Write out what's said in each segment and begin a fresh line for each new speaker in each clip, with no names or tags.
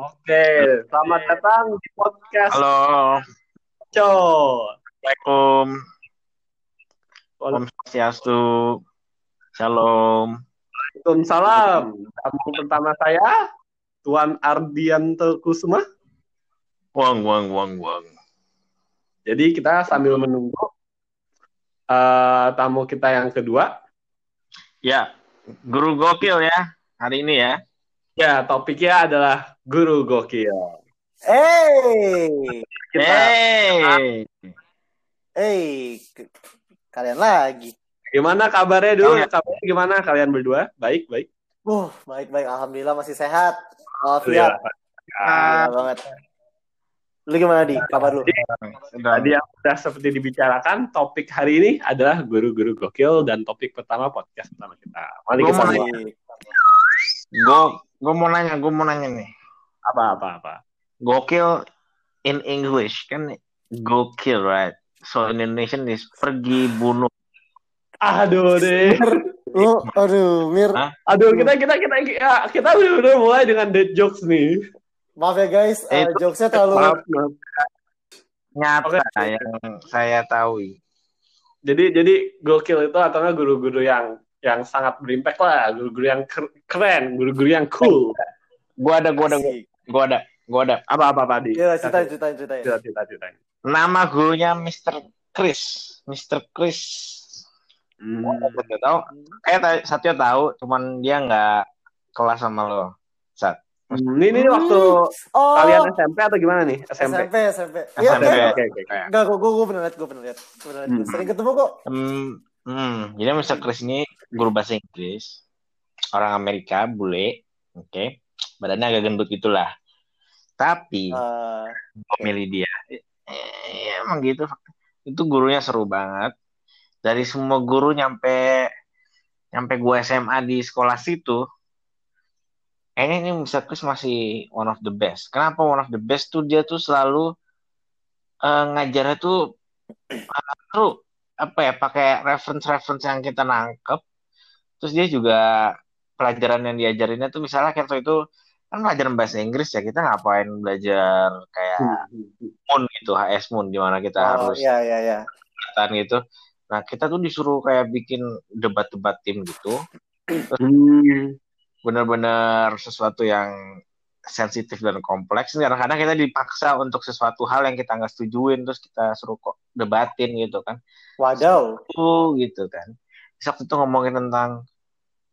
Oke, selamat datang di podcast
Halo,
Co.
Assalamualaikum. Om Swastiastu. Shalom.
Waalaikumsalam. Tamu pertama saya, Tuan Ardianto Kusuma.
Wang, wang, wang, wang.
Jadi kita sambil menunggu eh, tamu kita yang kedua.
Ya, guru gokil ya hari ini ya.
Ya, topiknya adalah Guru Gokil.
Hey,
Kita
Hey,
hey, kalian lagi.
gimana kabarnya dulu?
Kalian.
Kabarnya gimana kalian berdua? Baik, baik.
Uh, baik-baik, alhamdulillah masih sehat.
Ya.
Walafiat, Alhamdulillah banget. Lu gimana di? Kabar lu?
Sudah.
Tadi yang sudah seperti dibicarakan, topik hari ini adalah guru-guru gokil dan topik pertama podcast pertama kita. Mari kita mulai.
Baik.
Gue, mau nanya, gue mau nanya nih.
apa apa apa.
Gokil in English kan gokil, right? So in Indonesian is pergi bunuh.
Aduh deh.
Lu, aduh, Mir.
Hah?
Aduh, kita kita kita kita, kita udah udah mulai dengan dead jokes nih.
Maaf ya guys,
Eh,
uh,
itu-
jokesnya terlalu
Maaf, maaf.
Nyata
Oke.
yang saya tahu.
Jadi jadi gokil itu atau guru-guru yang yang sangat berimpact lah, guru-guru yang ker- keren, guru-guru yang cool.
Gue ada, gue ada, gue ada, gue ada.
Apa apa tadi?
Ya, ceritain, ceritain, ceritain.
Cerita cerita cerita.
Nama gurunya Mr. Chris. Mr. Chris.
Hmm.
Gue tahu. Kayak Satya tahu, cuman dia nggak kelas sama lo. Sat.
Hmm, Ini ini waktu
Oh,
kalian SMP atau gimana nih? SMP.
SMP, SMP. Iya,
SMP.
Oke oke.
Enggak, gue, gue pernah liat, gue pernah. Gua pernah.
Hmm.
Sering ketemu kok.
hmm, hmm, jadi Mr. Chris ini guru bahasa Inggris. Orang Amerika, bule. Oke. Badannya agak gendut itulah. Tapi,
Uh,
dia. Eh, emang gitu. Itu gurunya seru banget. Dari semua guru nyampe nyampe gue SMA di sekolah situ, kayaknya ini Mr. Chris masih one of the best. Kenapa one of the best tuh dia tuh selalu eh, ngajarnya tuh eh, seru apa ya pakai reference-reference yang kita nangkep. Terus dia juga pelajaran yang diajarinnya tuh misalnya kayak itu kan pelajaran bahasa Inggris ya kita ngapain belajar kayak Moon gitu HS Moon di mana kita
oh,
harus
iya, iya, iya.
kelihatan gitu. Nah, kita tuh disuruh kayak bikin debat-debat tim gitu.
Hmm.
Bener-bener sesuatu yang sensitif dan kompleks. Kadang-kadang kita dipaksa untuk sesuatu hal yang kita nggak setujuin, terus kita suruh kok debatin gitu kan.
Wadaw.
Tuh gitu kan. Terus waktu itu ngomongin tentang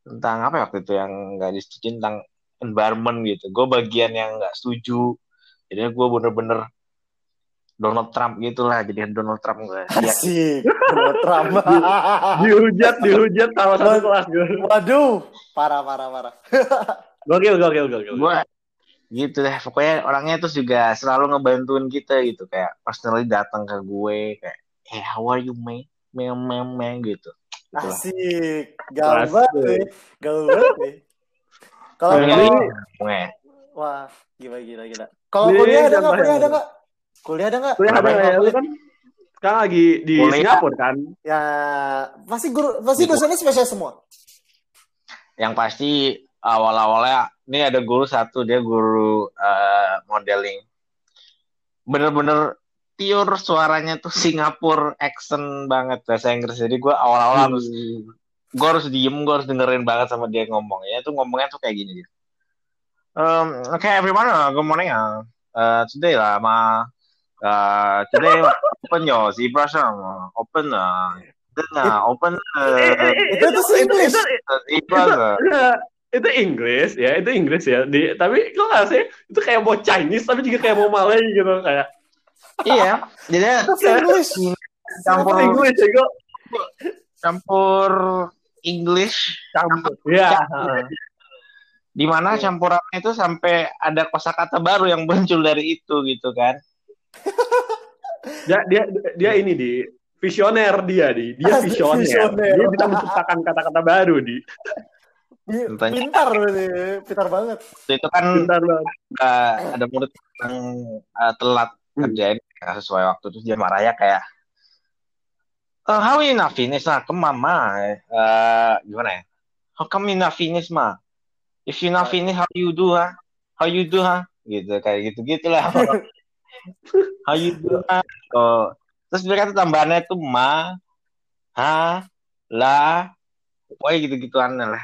tentang apa ya waktu itu yang nggak disetujuin tentang environment gitu. Gue bagian yang nggak setuju. Jadi gue bener-bener Donald Trump gitulah. Jadi Donald Trump gue.
Asik. Donald Trump.
Dihujat dihujat sama satu kelas gue.
Waduh, parah, parah, parah.
Gokil gokil gokil.
gue gitu deh pokoknya orangnya terus juga selalu ngebantuin kita gitu kayak personally datang ke gue kayak hey how are you man man man man gitu gitu.
Asik. Gaul
Asik.
banget. Gaul banget. Kalau
Gue.
wah, gila gila gila. Kalau kuliah ada nggak? Kuliah ada nggak? Kuliah ada nggak?
Kuliah ada
Kuliah.
lu kan sekarang lagi di
Kuliah.
Singapura kan?
Ya, pasti guru pasti
Gitu.
dosennya spesial semua.
yang pasti awal-awalnya ini ada guru satu dia guru eh, modeling. Bener-bener pure suaranya tuh Singapura accent banget bahasa Inggris. Jadi gue awal-awal harus gue harus diem gue harus dengerin banget sama dia ngomong ya tuh ngomongnya tuh kayak gini gitu. Um, okay everyone uh, good morning uh, uh, today lah ma uh, today open your zebra uh, open uh, then, uh, open uh,
Itu itu English.
Itu,
zebra uh,
itu, Inggris ya, itu Inggris ya. Di, tapi kok nggak sih? Itu kayak mau Chinese tapi juga kayak mau Malay gitu kayak.
iya jadi
English.
campur
Inggris ya kok.
campur English
Campur. Ya.
di mana campurannya itu sampai ada kosakata baru yang muncul dari itu gitu kan
Dia, dia dia ini di visioner dia di dia visioner.
visioner.
Dia bisa menciptakan kata-kata baru di.
Dia
Tentang-
Pintar berarti, pintar banget.
itu kan
Bentar banget.
uh, ada murid yang uh, telat kerjain nggak sesuai waktu terus dia marah ya kayak uh, how you not finish lah ke mama uh, gimana ya? How come you not finish ma? If you not finish how you do ha? How you do ha? Gitu kayak gitu gitulah how you doing oh terus mereka tuh tambahannya tuh ma ha la pokoknya gitu gituan lah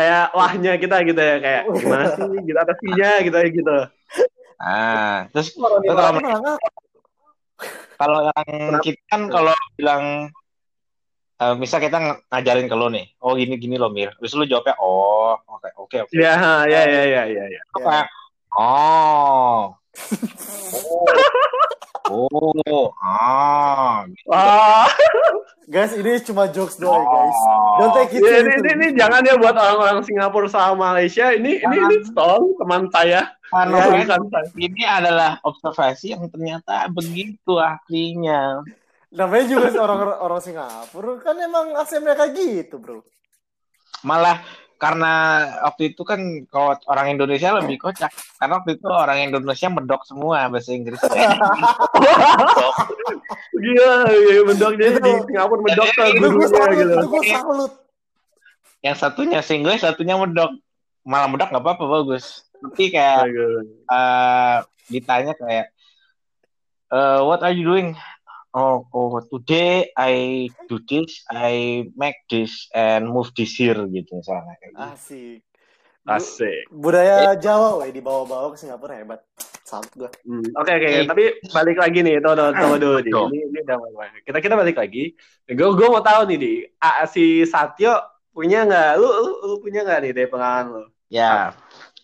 kayak lahnya kita gitu ya kayak gimana sih gitu nya gitu ya gitu.
Ah terus terus kalau kalau yang kita kan kalau bilang eh, misal kita ng- ngajarin ke lo nih oh gini gini lo mir. Terus lo jawabnya oh oke oke oke.
Ya ya ya ya ya, ya.
Apa? Oh. Oh oh ah
Wah,
Guys, ini cuma jokes doang, guys. Don't take it
ya, ini, ini, ini jangan ya buat orang-orang Singapura sama Malaysia. Ini ini ini Stone teman saya.
karena
Ya,
kan ini adalah observasi yang ternyata begitu aslinya
Namanya juga orang orang Singapura kan emang aksen mereka gitu, bro.
malah karena waktu itu kan kalau orang Indonesia lebih kocak. Karena waktu itu orang Indonesia medok semua bahasa Inggrisnya
Gila, ya, mendoknya
Itu-
di Singapura gurunya
salut,
gitu.
yang satunya Singlish satunya medok. Malah medok nggak apa-apa bagus. Tapi kayak eh, ditanya kayak eh, what are you doing oh oh today I do this I make this and move this here gitu misalnya kayak gitu.
Asik.
Asik.
Budaya Jawa, weh, dibawa-bawa ke Singapura hebat. Salut gue.
Hmm, Oke oke,
Eh.
tapi balik lagi nih, tuh tuh tuh dulu nih. Ini ini udah mulai. Kita kita balik lagi. Gue gue mau tahu nih di ah, si Satyo punya nggak? Lu, lu lu punya nggak nih dari pengalaman lu?
ya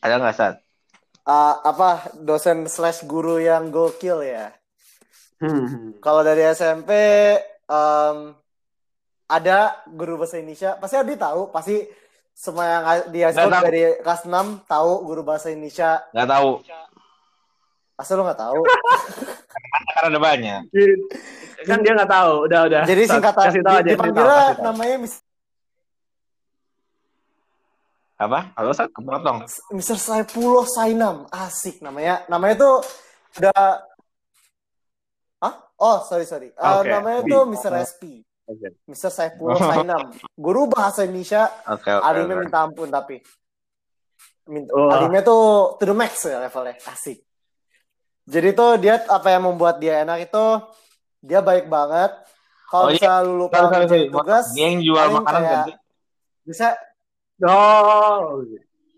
ada nggak saat
Ah, apa dosen slash guru yang gokil ya?
Hmm.
Kalau dari SMP em, ada guru bahasa Indonesia, pasti Adi tahu, pasti semua yang dia
tahu.
dari kelas 6 tahu guru bahasa Indonesia.
nggak tahu
Asal lu nggak tahu.
karena ada banyak
Kan dia nggak tahu, udah udah.
Jadi
Sat,
singkatan
kasih tahu aja.
dipanggilnya namanya Mis-
apa
Halo Sat.
kepotong
Mr. Saipulo Sainam. Asik namanya. Namanya tuh udah? Oh, sorry sorry. Eh,
Oke.
namanya tuh Mr. SP. Mr. Saipulo Sainam. Guru bahasa Indonesia
oke oke
alimnya
oke.
minta ampun tapi minta,
Wah.
alimnya tuh to the max ya levelnya asik jadi tuh dia apa yang membuat dia enak itu dia baik banget
Oh,
kalau
iya.
bisa lu lupa
Sorry, sorry,
tugas
dia yang jual makanan
kayak-
kan
bisa
Oh.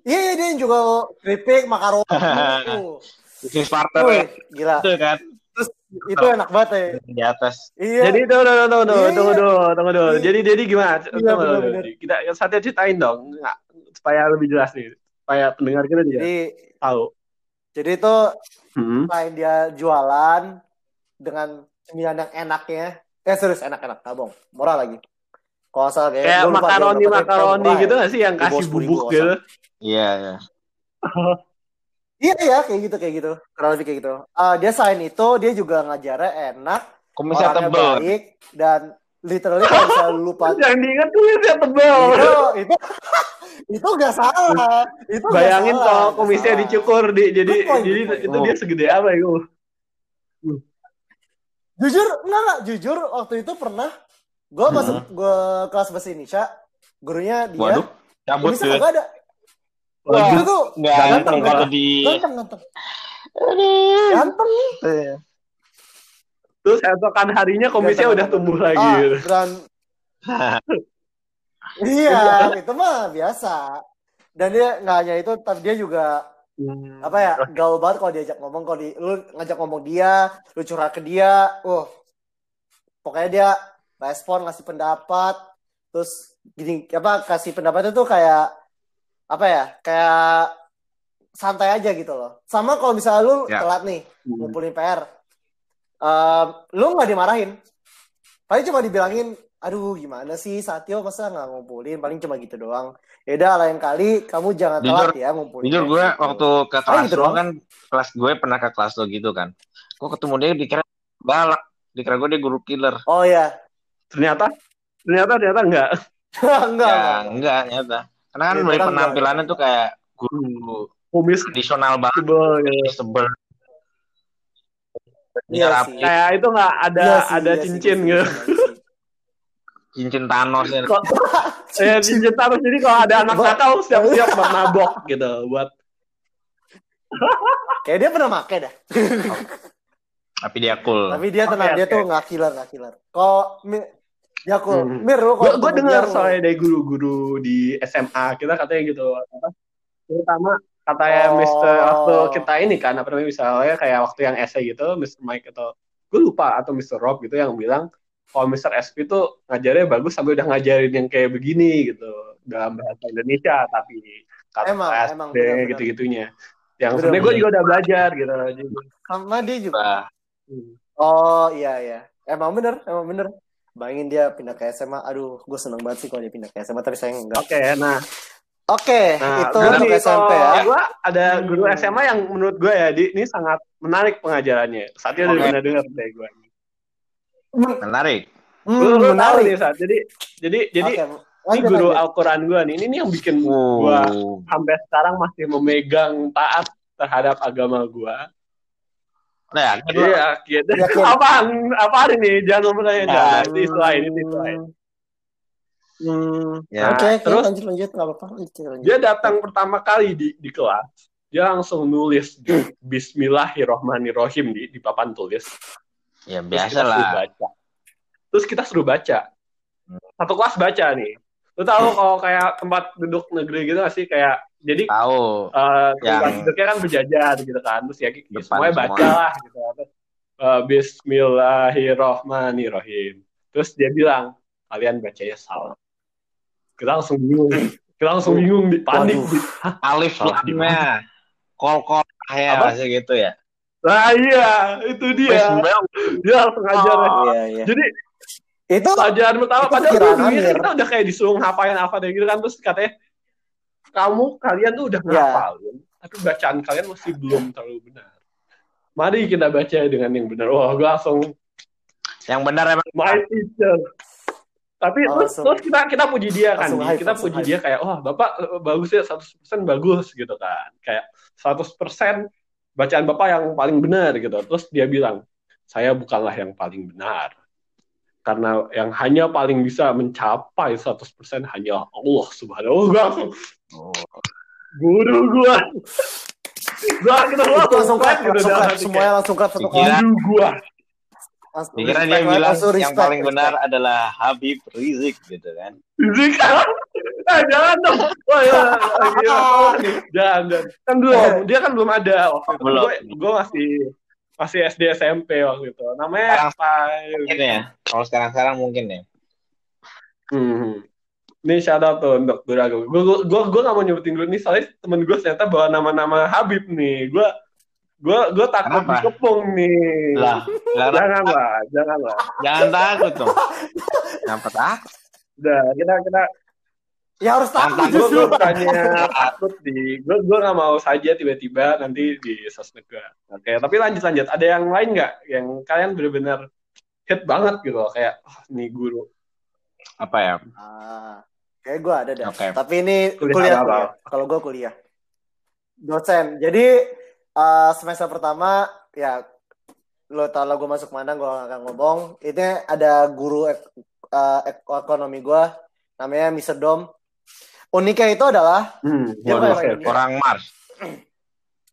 iya iya dia yang juga keripik makaroni
bisnis partner
Wih,
ya
gila
itu kan
itu enak banget ya
di atas
iya
Jadi tunggu dulu, tunggu dulu,
Iya,
tunggu
iya.
dulu, tunggu dulu.
Iya.
Jadi jadi gimana?
Iya,
Tunggu dulu.
benar-benar.
Kita Satya ceritain dong, nggak supaya lebih jelas nih, supaya pendengar kita juga
jadi
tahu.
jadi itu
Hmm.
selain dia jualan dengan cemilan yang enaknya eh serius enak-enak tabung murah lagi kalau salah kayak
Kayak makaroni makaroni gitu
ya.
nggak sih yang kasih
10.000
bubuk gitu?
iya iya
iya iya kayak gitu kayak gitu kurang lebih kayak gitu Ah, dia selain itu dia juga ngajarnya enak
kumisnya
orangnya
tebel
baik dan literally kalau bisa lu lupa
Yang diingat kumisnya tebel.
itu itu itu gak salah itu
Bayangin
salah,
kalau kumisnya
salah.
dicukur di jadi
point,
jadi
point.
itu dia segede apa itu?
jujur enggak enggak jujur waktu itu pernah gue masuk gue kelas bahasa Indonesia gurunya dia
waduh cabut
kumisnya
tuh
kagak ada
Wah,
itu tuh
nggak
ganteng
ganteng kalau di
ganteng ganteng. Ganteng. Nih
Terus esokan harinya
Ganteng,
udah
ganteng.
tumbuh lagi.
ah
gitu.
dan iya itu mah biasa. Dan dia nggak hanya itu tapi dia juga
Hmm.
apa ya gaul banget kalau diajak ngomong. Kalau di lu ngajak ngomong dia lu curhat ke dia uh. Pokoknya dia respon ngasih pendapat. Terus gini apa kasih pendapat itu kayak apa ya kayak santai aja gitu loh sama kalau misalnya lu
Ya.
telat nih
Hmm.
ngumpulin PR Em, lu nggak dimarahin paling cuma dibilangin aduh gimana sih Satyo masa nggak ngumpulin paling cuma gitu doang ya udah lain kali kamu jangan
Jujur-
telat ya ngumpulin
jujur gue
Gitu.
waktu ke kelas
gitu
lo
doang.
kan kelas gue pernah ke kelas lo gitu kan gue ketemu dia dikira galak dikira gue dia guru killer
oh ya
Ternyata ternyata ternyata enggak.
enggak,
ya
enggak.
enggak nyata karena kan
Ya,
dari penampilannya tuh kayak guru
Kumis
tradisional banget
tebel gitu.
sebel
Iya
rapi
sih.
Kayak itu nggak ada
Iya sih,
ada
iya sih,
cincin gitu.
cincin Thanos ya
ya cincin taruh jadi kalau ada anak nakal siap-siap buat nabok gitu buat
Kayak dia pernah make dah.
Tapi dia cool.
Tapi dia tenang,
Oke,
dia
oke.
tuh nggak killer, nggak killer. Kok Cool.
Hmm.
Mir,
gue
kalau
gue dengar soalnya dari guru-guru di SMA kita katanya gitu apa terutama katanya
Oh.
Mr. waktu kita ini kan apa namanya misalnya kayak waktu yang essay gitu Mr. Mike atau gue lupa atau Mr. Rob gitu yang bilang kalau Mr. SP tuh ngajarnya bagus sampai udah ngajarin yang kayak begini gitu dalam bahasa Indonesia tapi kata
Emang,
SD
emang, benar-benar.
gitu-gitunya yang sebenarnya gue juga udah belajar gitu
sama dia juga.
Hmm.
Oh iya iya. Emang bener, emang bener. Bayangin dia pindah ke SMA. Aduh, gue seneng banget sih kalau dia pindah ke SMA, tapi saya enggak.
oke nah
Oke,
Nah,
itu
gua nih,
SMP
kalau
ya.
gua ada guru
Hmm.
SMA yang menurut gue ya, di, ini sangat menarik pengajarannya. Saatnya udah
Oke.
pernah dengar dari gue.
menarik.
Hmm,
Lu, lu tahu
menarik.
nih, saat. Jadi, jadi, jadi
Oke,
ini guru. Al-Quran gue nih. Ini, ini yang bikin gue sampai sekarang masih memegang taat terhadap agama gue.
Nah, lo?
Iya, gitu.
Yakin.
Apaan? Apaan ini? Jangan ngomong aja.
Ah.
Jangan. Itu itu isu lain.
Hmm,
Ya.
Oke, oke,
terus-
lanjut lanjut nggak apa-apa.
Dia datang pertama kali di, di kelas. Dia langsung nulis Bismillahirrohmanirrohim di, di papan tulis.
Ya biasa
suruh
lah.
baca. Terus kita suruh baca. Satu kelas baca nih. Lu tahu kalau kayak tempat duduk negeri gitu gak sih kayak jadi
Tahu.
eh
Yang-
kan berjajar gitu kan. Terus ya
Depan
semuanya
semua.
baca lah gitu. Terus, eh, Bismillahirrahmanirrahim. Terus dia bilang kalian bacanya salah. Kita langsung bingung. Kita langsung bingung, di- panik.
Alif lamnya. Kol kol ya
Apa?
masih gitu ya.
Nah iya, itu dia. Dia langsung ngajar.
Iya, iya.
Jadi
Itu
pelajaran pertama
Itu
padahal
Amir.
kita udah kayak disuruh ngapalin apa deh gitu kan terus katanya kamu kalian tuh udah
Ya.
ngapalin. Tapi bacaan kalian masih belum terlalu benar. Mari kita baca dengan yang benar. Wah gue langsung
Yang benar emang
my teacher. Tapi
Oh,
terus,
langsung-
terus kita kita puji dia kan
hype,
kita
langsung
puji
hype.
dia kayak wah bapak eh, bagus ya 100% bagus gitu kan. Kayak 100% bacaan bapak yang paling benar gitu. Terus dia bilang saya bukanlah yang paling benar karena yang hanya paling bisa mencapai 100% hanya Allah subhanahu wa ta'ala
Oh.
guru gua gua kita
langsung
gitu
langsung
hati
Semuanya langsung clap satu
Pikiran.
kelas.
guru gua
Langsung
Dikira dia bilang
langsung
yang
respect,
paling
respect.
benar adalah Habib Rizik gitu kan.
Rizik ah, jangan dong Wah, ya, gila. jangan jangan kan belum dia kan belum ada waktu itu gua masih masih SD SMP waktu itu namanya
Sekarang-
apa
Mungkin ya. Kalau sekarang-sekarang mungkin ya.
Hmm. Ini shout out tuh untuk Agung. Gue gue gue gak mau nyebutin dulu nih soalnya temen gue ternyata bawa nama-nama Habib nih. Gue gue gue takut
Kenapa?
dikepung nih.
Lah, lah,
jangan lah, jangan lah.
jangan takut dong. Kenapa takut?
Udah kita kita
Ya harus takut
gue
justru.
gue bukannya takut di gue gue gak mau saja tiba-tiba nanti di sosmed gue. Oke, tapi lanjut lanjut. Ada yang lain nggak yang kalian benar-benar hit banget gitu loh kayak oh, nih guru.
Apa ya?
Ah, kayak gue ada dah.
Oke.
Tapi ini
Kuliah
kuliah,
apa?
kuliah. Kalau gue kuliah. Dosen. Jadi eh, semester pertama ya lo tau lah gue masuk mana gue gak akan ngomong. Ini ada guru ek- ek- ekonomi gue namanya Mr. Dom. Uniknya itu adalah
Hmm, waduh, oke,
ini.
oke.
Orang Mars.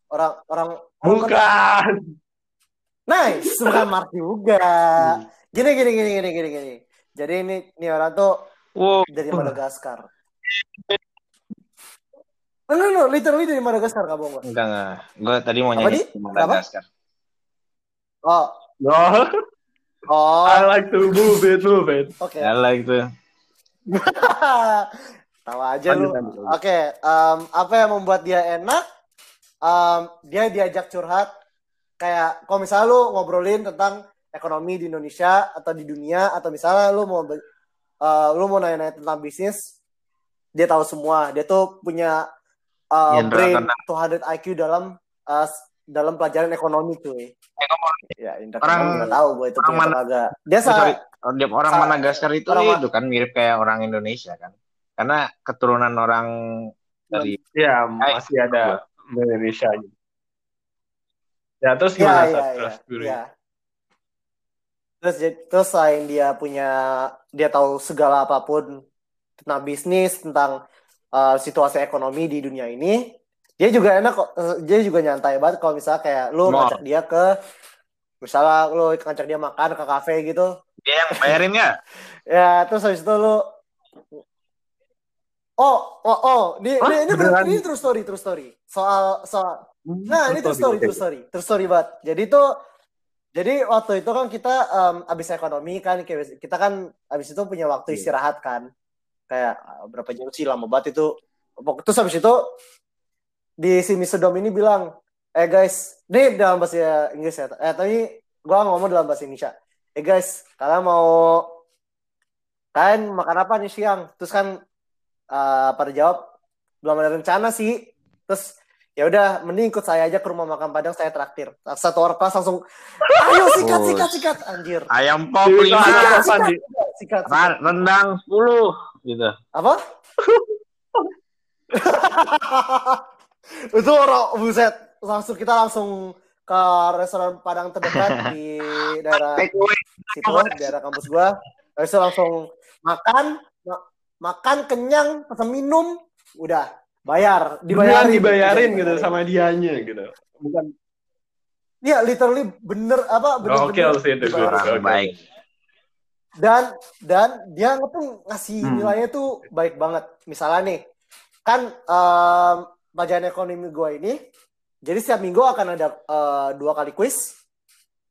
orang orang orang
Bukan.
Nice, bukan Mark juga.
Hmm.
Gini gini gini gini gini gini. Jadi ini ini orang tuh
Wow.
dari Madagaskar. No, no, no, literally dari Madagaskar gak bohong gua.
Enggak enggak. Gue tadi mau nyanyi? Madagaskar.
Oh,
No,
oh,
I like to move it, move it.
oke.
Ya lah itu.
Tawa aja lu.
Lanjut, lanjut.
Oke, em, apa yang membuat dia enak? Em, dia diajak curhat kayak kalau misalnya lu ngobrolin tentang ekonomi di Indonesia atau di dunia atau misalnya lu mau eh, lu mau nanya-nanya tentang bisnis, dia tahu semua. Dia tuh punya
Indra
brain
keenam.
200 IQ dalam eh, dalam pelajaran ekonomi cuy. Ya, Indra
Orang-
nggak tahu gue itu
orang
punya tenaga. Dia
Oh, sorry. orang Madagaskar itu
orang-
itu kan mirip kayak orang Indonesia kan. Karena keturunan orang dari
Ya, masih ada Indonesia. Ya, terus
Iya,
gimana
iya, iya,
Terus
iya. Terus terus selain dia punya dia tahu segala apa pun tentang bisnis, tentang uh, situasi ekonomi di dunia ini, dia juga enak kok. Dia juga nyantai banget kalau misalnya kayak lu ngajak dia ke misalnya lu ngajak dia makan ke kafe gitu.
Dia yang bayarin ya?
ya terus habis itu lu oh oh oh ini
Hah?
ini ini,
Beneran?
ini true story true story soal soal Nah, ini true story, true story, true story banget. Jadi tuh, jadi waktu itu kan kita em, abis ekonomi kan, kita kan abis itu punya waktu
Iya.
istirahat kan, kayak eh, berapa jam sih lama banget itu. Terus abis itu di si Misudom ini bilang, eh guys, ini dalam bahasa Inggris ya, eh tapi gua ngomong dalam bahasa Indonesia. Eh guys, kalian mau kalian makan apa nih siang? Terus kan eh, pada jawab belum ada rencana sih. Terus ya udah mending ikut saya aja ke rumah makan Padang saya traktir. Satu orang kelas langsung ayo sikat
Bos.
sikat sikat anjir.
Ayam pop lima.
Sikat,
Apa, Di?
sikat, sikat, sikat.
ra- rendang sepuluh, gitu.
Apa? Itu orang buset langsung kita langsung ke restoran Padang terdekat di daerah situ daerah kampus gua. Habis itu langsung makan, ma- makan kenyang, pesan minum, udah bayar,
Dibayarin,
dibayarin,
gitu
dibayarin.
sama dianya gitu. Bukan
Iya, literally bener apa bener-bener
Oke, sih itu gue.
dibayarin.
Orang
Oke, oke.
baik.
dan dan dia tuh ngasih
Hmm.
nilainya tuh baik banget misalnya nih kan em, pelajaran ekonomi gue ini jadi setiap minggu akan ada eh, dua kali quiz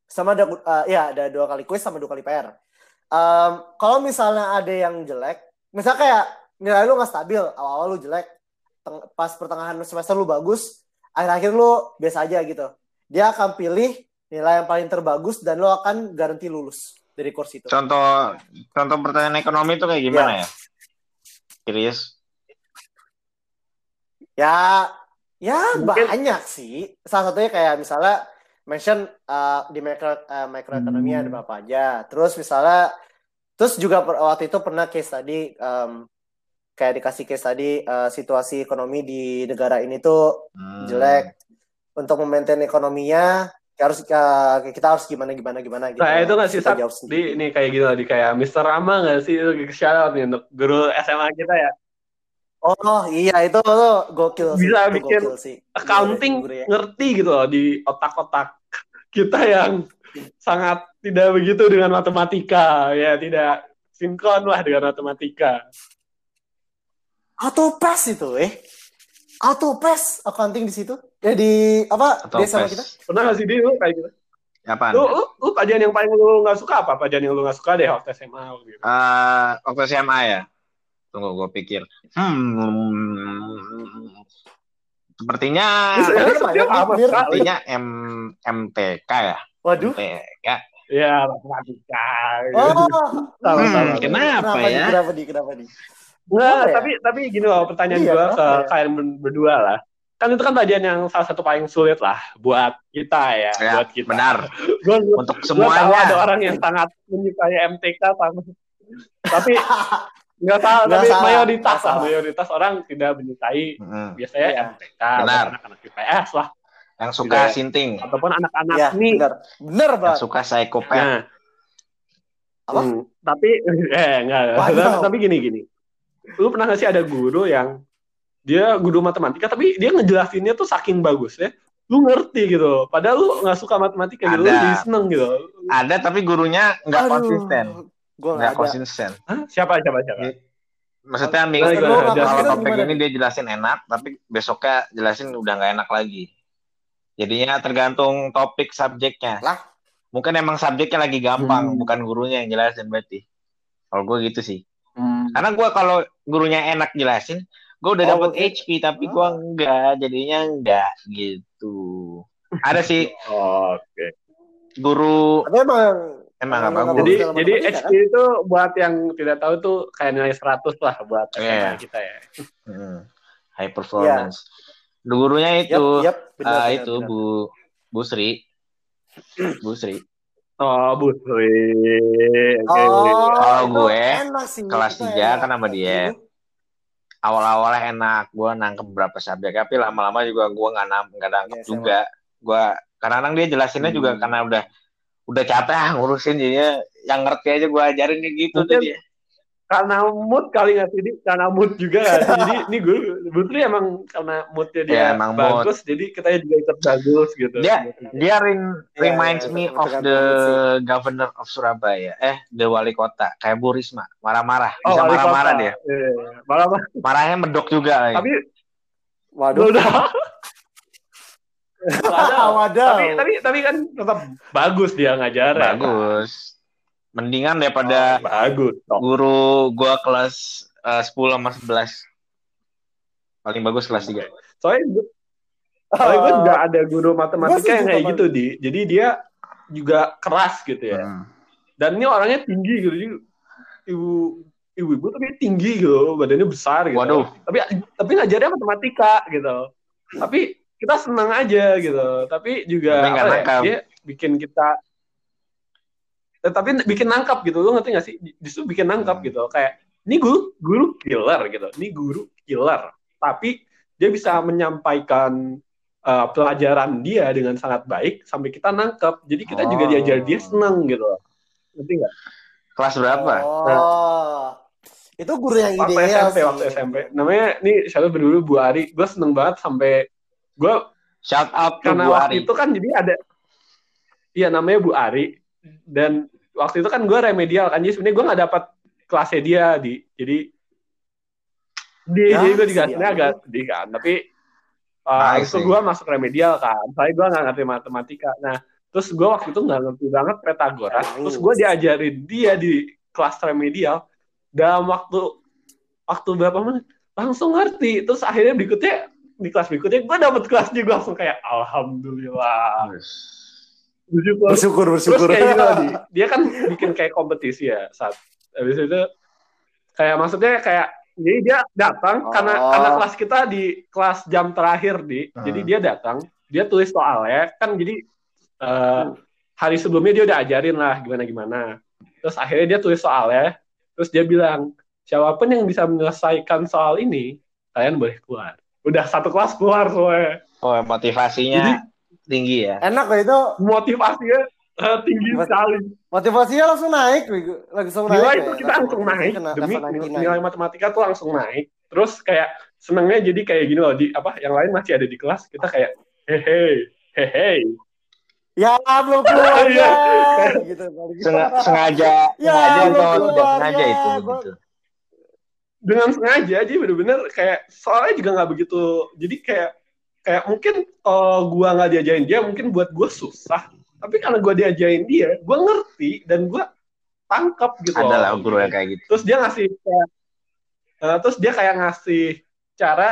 sama ada eh, ya ada dua kali quiz sama dua kali PR Em, kalau misalnya ada yang jelek misalnya kayak nilai lu nggak stabil awal-awal lu jelek teng- pas pertengahan semester lu bagus akhir-akhir lu biasa aja gitu dia akan pilih nilai yang paling terbagus dan lu akan garansi lulus dari course itu
Contoh contoh pertanyaan ekonomi itu kayak gimana ya? Curious.
Ya, ya
Mungkin-
banyak sih. Salah satunya kayak misalnya mention uh, di micro uh, microeconomy
Hmm.
ada apa aja. Terus misalnya, terus juga per- waktu itu pernah case tadi um, kayak dikasih case tadi uh, situasi ekonomi di negara ini tuh
Hmm.
jelek. Untuk memaintain ekonominya ya harus uh, kita harus gimana gimana gimana gitu.
Nah, itu nggak sih, Sat?
jawab
Di ini kayak gitu di kayak Mr. Rama nggak sih itu shout out nih untuk guru SMA kita ya.
Oh iya itu tuh gokil sih.
Bisa bikin
gokil sih.
Accounting
Guru ya.
ngerti gitu loh di otak-otak kita yang sangat tidak begitu dengan matematika ya tidak sinkron lah dengan matematika.
Auto pass itu eh. Auto pass accounting di situ. Ya di apa?
Atau
Dia sama
PES.
kita.
Pernah nggak sih dia lu kayak gitu?
Apaan?
Lu, lu, lu pelajaran yang paling lu nggak suka apa? Pelajaran yang lu nggak suka deh waktu SMA gitu.
Eh, waktu SMA ya. Tunggu gue pikir. Hmm. Sepertinya
apa sekali.
sepertinya M MTK ya.
Waduh.
MTK.
Ya matematika.
Oh.
Salah,
Hmm, kenapa
Kenapa
ya?
Di, kenapa di? Kenapa di? Apa ya?
tapi tapi gini loh pertanyaan
Iya,
gua
kenapa
ke
ya?
kalian ber- berdua lah. Kan itu kan pelajaran yang salah satu paling sulit lah buat kita ya,
Ya,
buat kita.
benar.
Gua,
Untuk
gua tahu ada
semuanya.
orang yang sangat menyukai MTK sama tapi nggak salah
Nggak
tapi
salah,
mayoritas
nggak
lah
salah.
mayoritas orang tidak menyukai
Hmm.
biasanya
Iya.
MTK
Benar.
anak-anak IPS lah
Yang suka
Tidak.
sinting.
ataupun anak-anak
Ya,
nih
benar. Benar,
Yang
Bang.
suka psikopat.
Nah,
Apa?
hmm, tapi eh enggak, tapi gini gini. Lu pernah nggak sih ada guru yang dia guru matematika tapi dia ngejelasinnya tuh saking bagus ya. Lu ngerti gitu. Padahal lu nggak suka matematika gitu, lu
Ada.
jadi seneng gitu.
Ada tapi gurunya nggak
Aduh,
konsisten.
Gua nggak ada.
konsisten.
Hah? Siapa siapa siapa?
Maksudnya
Nah,
minggu kalau topik ini dia jelasin enak, tapi besoknya jelasin udah nggak enak lagi. Jadinya tergantung topik subjeknya.
Lah.
Mungkin emang subjeknya lagi gampang,
Hmm.
bukan gurunya yang jelasin berarti. Kalau gue gitu sih.
Hmm.
Karena gue kalau gurunya enak jelasin, gue udah
Oh,
dapet
oke.
HP, tapi gue enggak, jadinya enggak gitu. Ada sih
Oke.
guru
Tapi emang
emang bagus.
Jadi jadi HP itu buat yang tidak tahu tuh kayak nilai 100 lah buat
Iya.
kita ya.
Hmm. High performance. Gurunya itu,
yap, benar,
ah,
benar,
itu
benar.
Bu Bu Sri. Bu Sri.
Oh, Bu Sri. Oke.
Oh,
Kalau gue,
sih,
kelas tiga
enak.
kan sama dia.
Aduh.
Awal-awalnya enak, gue nangkep berapa subjek, tapi lama-lama juga gue nggak nangkep, nggak nangkep
Iya, sama.
juga. Gue kadang-kadang dia jelasinnya juga
Hmm.
karena udah udah capek ah ngurusin jadinya yang ngerti aja gue ajarin kayak gitu dia.
Karena mood kali nggak sih karena mood juga jadi ini gue Butri emang karena moodnya dia
Ya, emang mood.
bagus jadi kita juga ikut bagus gitu
Dia dia rin-
Iya,
reminds
iya,
me of
mood
the
sih.
governor of Surabaya. Eh, the wali kota kayak Bu Risma, marah-marah,
oh
bisa
wali
marah-marah dia.
Iya, marah-marah
Marahnya medok juga. ya.
tapi
Waduh.
udah Wadaw.
Wadaw.
tapi tapi tapi kan tetap bagus dia ngajar ya.
Mendingan daripada
bagus toh.
guru gua kelas eh, 10 sama 11. Paling bagus kelas 3.
soalnya gue soalnya gue juga ada guru
Gua
matematika yang kayak gitu di jadi dia juga keras gitu ya
Hmm.
dan ini orangnya tinggi gitu Jadi, ibu ibu ibu tapi tinggi gitu badannya besar gitu
Waduh.
tapi tapi ngajarnya matematika gitu tapi kita senang aja gitu tapi juga apa ya, dia bikin kita Eh, tapi bikin nangkap gitu lu ngerti gak sih justru bikin nangkap
Hmm.
gitu kayak ini guru guru killer gitu ini guru killer tapi dia bisa menyampaikan eh, pelajaran dia dengan sangat baik sampai kita nangkep jadi kita juga
Oh.
diajar dia seneng gitu ngerti nggak
Kelas berapa?
Oh. Itu guru yang
waktu
ideal
SMP
sih.
waktu SMP namanya ini siapa berdulu Bu Ari gue seneng banget sampai gue
Shout out
karena
Bu
waktu
Ari.
itu kan jadi ada iya namanya Bu Ari dan waktu itu kan gue remedial kan jadi sebenarnya gue nggak dapat kelasnya dia di. Jadi di
Ya,
jadi gue dikasihnya
sial.
agak sedih kan tapi uh, itu gue masuk remedial kan saya gue nggak ngerti matematika. Nah terus gue waktu itu nggak ngerti banget Pythagoras.
Nice.
terus gue diajarin dia di kelas remedial dalam waktu waktu berapa menit? Langsung ngerti. Terus akhirnya berikutnya di kelas berikutnya gue dapet kelas juga langsung kayak alhamdulillah bersyukur.
Bersyukur,
terus
bersyukur.
kayak gitu di dia kan bikin kayak kompetisi ya saat habis itu kayak maksudnya kayak jadi dia datang karena
Oh.
karena kelas kita di kelas jam terakhir di.
Hmm.
jadi dia datang dia tulis soalnya kan jadi eh, hari sebelumnya dia udah ajarin lah gimana gimana terus akhirnya dia tulis soalnya terus dia bilang siapa pun yang bisa menyelesaikan soal ini kalian boleh keluar. Udah satu kelas keluar soalnya.
Oh, motivasinya.
Jadi-
tinggi ya.
Enak kok itu.
motivasinya eh, tinggi
Mas-
sekali
Motivasinya langsung naik, langsung naik.
nilai
ya.
itu kita langsung naik
Kena
demi
99.
nilai matematika tuh langsung naik terus kayak senengnya jadi kayak gini loh di apa yang lain masih ada di kelas kita kayak hehe hehe
Ya belum keluar ya. gitu.
Senga- sengaja
Ya,
sengaja atau tidak sengaja
ya.
itu
Gua-
gitu.
dengan sengaja aja bener-bener kayak soalnya juga nggak begitu jadi kayak kayak mungkin kalau gua nggak diajarin dia mungkin buat gua susah. Tapi karena gua diajarin dia gua ngerti dan gua tangkap gitu
Ada lah guru yang kayak gitu.
terus dia ngasih kayak, eh, terus dia kayak ngasih cara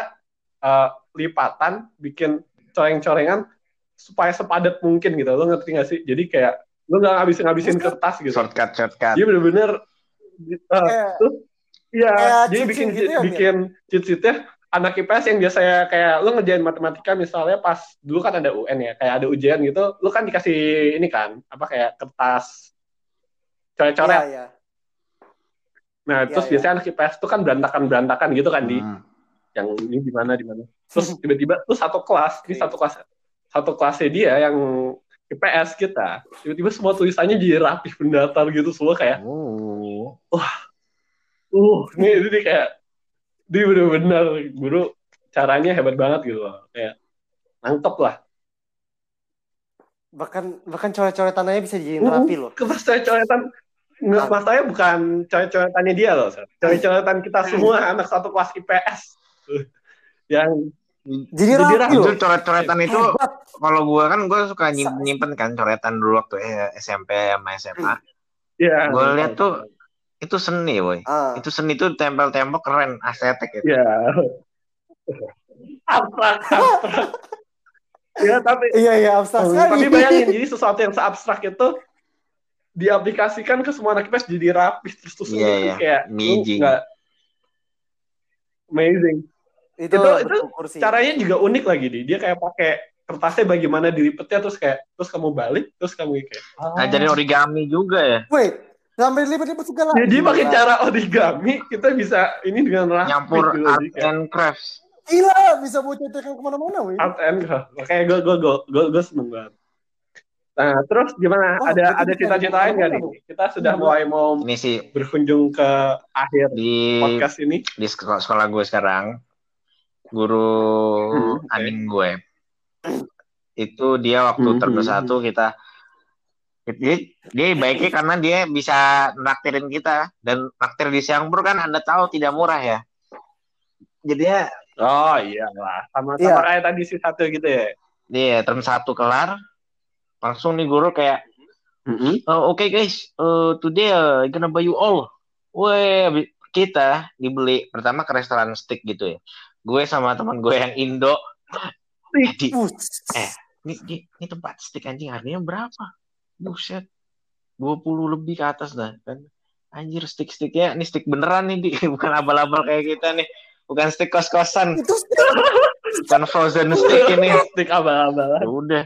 eh, lipatan bikin coreng-corengan supaya sepadat mungkin gitu. Lo ngerti gak sih? Jadi kayak lo nggak ngabisin ngabisin kertas gitu.
Shortcut shortcut.
dia bener-bener eh,
Kayak-
terus iya
kayak
jadi
cheat
bikin
gitu ya,
bikin cheat sheet-nya anak IPS yang biasanya kayak lo ngerjain matematika misalnya pas dulu kan ada UN ya kayak ada ujian gitu lo kan dikasih ini kan apa kayak kertas coret-coret
Iya, iya.
nah
Iya,
terus
iya.
biasanya anak IPS tuh kan berantakan-berantakan gitu kan di
Hmm.
yang ini di mana di mana terus tiba-tiba tuh satu kelas ini satu kelas satu kelasnya dia yang IPS kita tiba-tiba semua tulisannya jadi rapih pendatar gitu semua kayak
Oh.
uh ini ini kayak dia bener-bener guru caranya hebat banget gitu loh kayak nangkep lah
Bahkan bahkan coret-coretannya bisa dijadiin
Uh,
rapi loh.
kertas coret-coretan nggak
Ah.
masalahnya bukan coret-coretannya dia loh coret-coretan kita semua anak satu kelas IPS yang
Jadi,
Jadi
rapi loh.
Itu coret-coretan itu
Hebat.
kalau gua kan gua suka nyimpen kan coretan dulu waktu eh, SMP sama SMA.
ya
Gua lihat tuh itu seni, boy.
Ah.
Itu seni tuh tempel tembok keren, estetik gitu.
ya abstrak abstrak ya tapi
Iya iya abstrak sekali.
tapi bayangin jadi sesuatu yang seabstrak itu diaplikasikan ke semua anak IPS jadi rapi terus terus
Iya, iya.
kayak lu
Amazing.
nggak amazing
itu,
itu- itu caranya juga unik lagi nih dia kayak pakai kertasnya bagaimana dilipetnya terus kayak terus kamu balik terus kamu kayak ah.
Ngajarin origami juga ya.
Wait, sampai lipat-lipat segala.
jadi
Gila.
pakai cara origami kita bisa ini dengan rapi
Nyampur
gitu,
art
kayak
and crafts.
Gila, bisa bawa cetekan ke mana-mana, weh.
art and craft makanya gue gue gue gue gue seneng banget Nah, terus gimana?
Oh,
ada ada
kita
cita-cita lain nggak nih? Kita sudah mulai mau
Ini sih
berkunjung ke akhir
di
podcast ini.
di sekolah, sekolah gue sekarang guru
Hmm, oke.
anim gue itu dia waktu
Hmm,
term
hmm,
satu kita dia, dia baiknya karena dia bisa naktirin kita dan naktir di Siangbur kan anda tahu tidak murah ya jadi ya
Oh iyalah, sama
Iya.
sama kayak tadi si satu gitu ya.
dia term satu kelar langsung nih guru kayak
Mm-mm.
Oh, Oke guys, uh, today uh, gonna buy you all. Weh, kita dibeli pertama ke restoran steak gitu ya. Gue sama teman gue yang Indo. Eh, di, Eh. ini, ini, ini tempat steak anjing harganya berapa? Buset. 20 lebih ke atas dah kan. Anjir steak-steaknya ini steak beneran nih, Di. bukan abal-abal kayak kita nih. Bukan steak kos-kosan,
itu
bukan frozen steak ini.
Stick abal-abal.
Ya udah,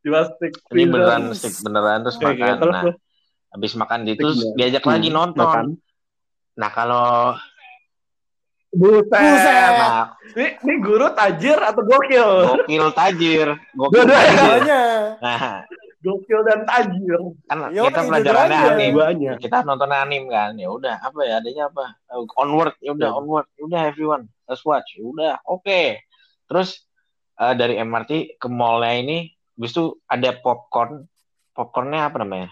Jual stick.
ini beneran steak beneran terus
Oke, oke,
makan.
terus
Nah, habis makan di terus diajak lagi
Hmm,
nonton.
makan.
Nah, kalau
Buset.
Buset.
nah,
Ini, ini guru tajir atau gokil?
gokil tajir, gokil tajir.
Dua-duanya.
Nah,
Gokil dan tajir.
kan
Yo,
kita
itu
pelajarannya anim.
Duanya.
Kita nonton anim kan. Ya udah, apa ya adanya apa? Uh, onward, ya udah
Ya.
onward. Ya udah everyone, let's watch. Ya udah, oke. Terus uh, dari MRT ke mallnya ini, habis itu ada popcorn. Popcornnya apa namanya?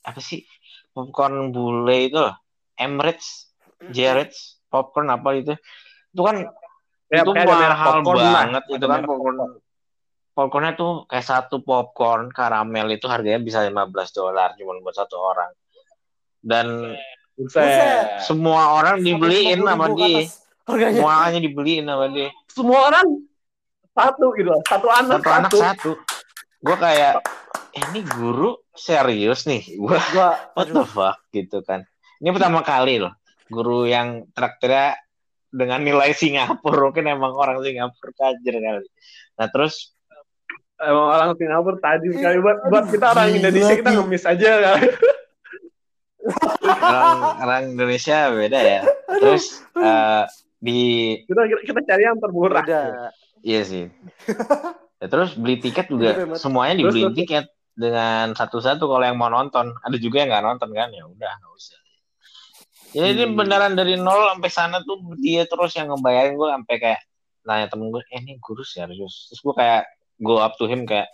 Apa sih? Popcorn bule itu loh. Emirates, Jared's, popcorn apa itu? Itu kan
Ya,
itu mahal banget itu kan popcorn popcornnya tuh kayak satu popcorn karamel itu harganya bisa 15 dolar cuma buat satu orang. Dan
Buset.
Semua orang dibeliin
150
sama dia. semuanya dibeliin sama dia.
Semua orang satu gitu. Satu anak
satu anak
satu.
satu. Gue kayak eh, ini guru serius nih. Gue
Gua,
what the fuck? gitu kan. Ini pertama kali loh guru yang traktirnya dengan nilai Singapura. Mungkin emang orang Singapura tajir kali. Nah terus
Emang orang Singapura tajir sekali buat buat kita orang Indonesia kita ngemis aja kali.
orang orang Indonesia beda ya. Terus eh, di
Kita kita cari yang termurah.
udah.
iya sih. Ya, terus beli tiket juga semuanya
Terus,
dibeliin
terus.
tiket dengan satu-satu kalau yang mau nonton. Ada juga yang nggak nonton kan ya udah nggak usah. Jadi ini
Hmm.
beneran dari nol sampai sana tuh dia terus yang ngebayarin gue sampai kayak nanya temen gue, eh ini guru serius. Terus gue kayak go up to him kayak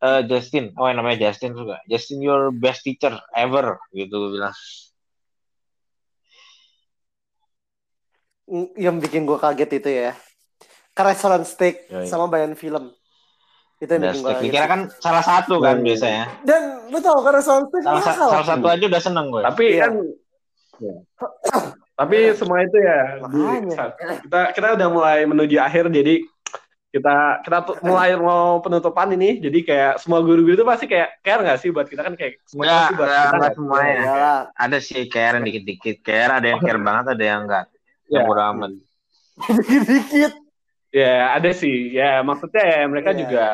eh Justin, oh yang namanya Justin juga. Justin your best teacher ever gitu gue bilang.
Yang bikin gue kaget itu ya. Ke restoran steak
Yoi.
sama bayan film. Itu yang
Udah
bikin gue kaget.
Dikira kan salah satu kan
Hmm.
biasanya.
Dan lu tau kan restoran steak
Salah, sa- salah satu aja udah seneng gue.
Tapi
Iya.
kan ya. Tapi semua itu ya
Makanya.
kita kita udah mulai menuju akhir jadi kita kita mulai mau penutupan ini jadi kayak semua guru-guru itu pasti kayak care nggak sih buat kita kan kayak semuanya
Enggak,
pasti buat
enggak,
kita nggak sih?
semuanya.
Iyalah.
Ada sih care yang dikit-dikit care, ada yang care banget, ada yang enggak.
Ya.
Yang bodo amat.
Dikit-dikit.
Ya ada sih ya maksudnya ya mereka
Iya.
juga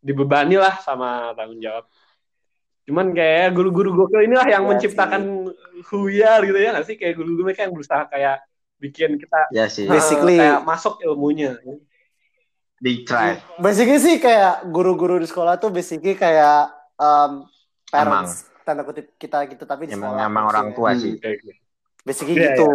dibebani lah sama tanggung jawab. Cuman kayak guru-guru gokil inilah yang
Iya
menciptakan huyar gitu ya nggak sih kayak guru-guru mereka yang berusaha kayak bikin kita
Ya sih,
Basically-
kayak masuk ilmunya.
Di try.
Basically sih kayak guru-guru di sekolah tuh basically kayak um, parents tanda kutip kita gitu tapi di
Emang
sekolah.
emang orang tua
Hmm,
sih.
kayak gitu.
Basically
Iya,
gitu.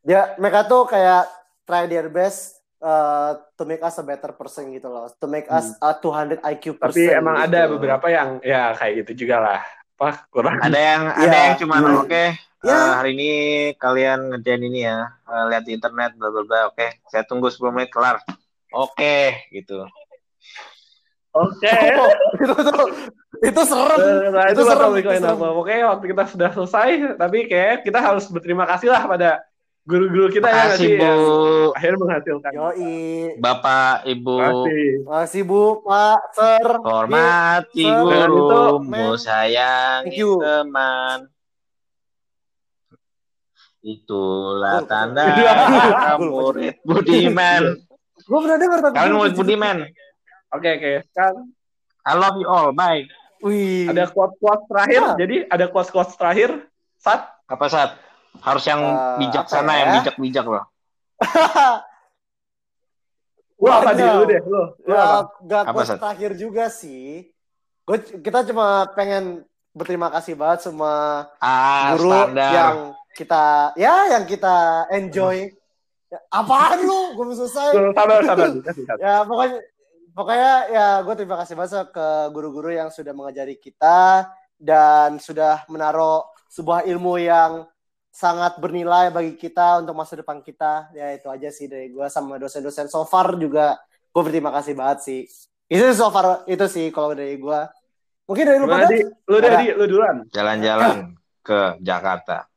Dia mereka tuh kayak try their best uh, to make us a better person gitu loh. To make us a 200 IQ person.
Hmm. Tapi emang
gitu.
ada beberapa yang ya kayak gitu juga lah. Apa kurang?
Ada yang
Iya.
ada yang cuman
Hmm.
oke
Ya.
eh, hari ini kalian ngerjain ini ya, eh, lihat di internet bla bla bla. Oke, saya tunggu 10 menit kelar. Oke, gitu.
Oke.
Oh, itu tuh itu serem.
Nah, itu
Itu serem, itu serem.
apa. Oke, waktu kita sudah selesai, tapi kayak kita harus berterima kasih lah pada guru-guru kita ya
Makasih
sih
Bu,
yang akhirnya menghasilkan.
Yoi.
Bapak, Ibu.
Makasih.
Bu, Pak, Sir.
Hormati
Sir,
itu,
sayangi
Thank you.
teman. Itulah
Cool,
tanda
Cool,
murid budiman.
Gue pernah dengar tapi
Kalian
lupa
budiman.
Oke, oke. Kan
I love you all. Bye.
Wih.
ada quote-quote terakhir.
Ah.
Jadi ada quote-quote terakhir. Sat.
Apa saat? Harus yang
Eh,
bijaksana,
ya?
yang bijak-bijak loh.
Lu apa sih lu deh? Lu, lu apa?
Gak,
Sat?
terakhir juga sih. Gue kita cuma pengen berterima kasih banget sama
Ah,
guru
standar.
yang kita ya yang kita enjoy. Ya, apaan lu? Gue belum selesai.
Sabar, sabar.
Ya pokoknya pokoknya ya gue terima kasih banget ke guru-guru yang sudah mengajari kita dan sudah menaruh sebuah ilmu yang sangat bernilai bagi kita untuk masa depan kita ya itu aja sih dari gue sama dosen-dosen so far juga gue berterima kasih banget sih itu so far itu sih kalau dari gue mungkin dari lu pada?
Lu. Di. Lu duluan.
Jalan-jalan ke Jakarta.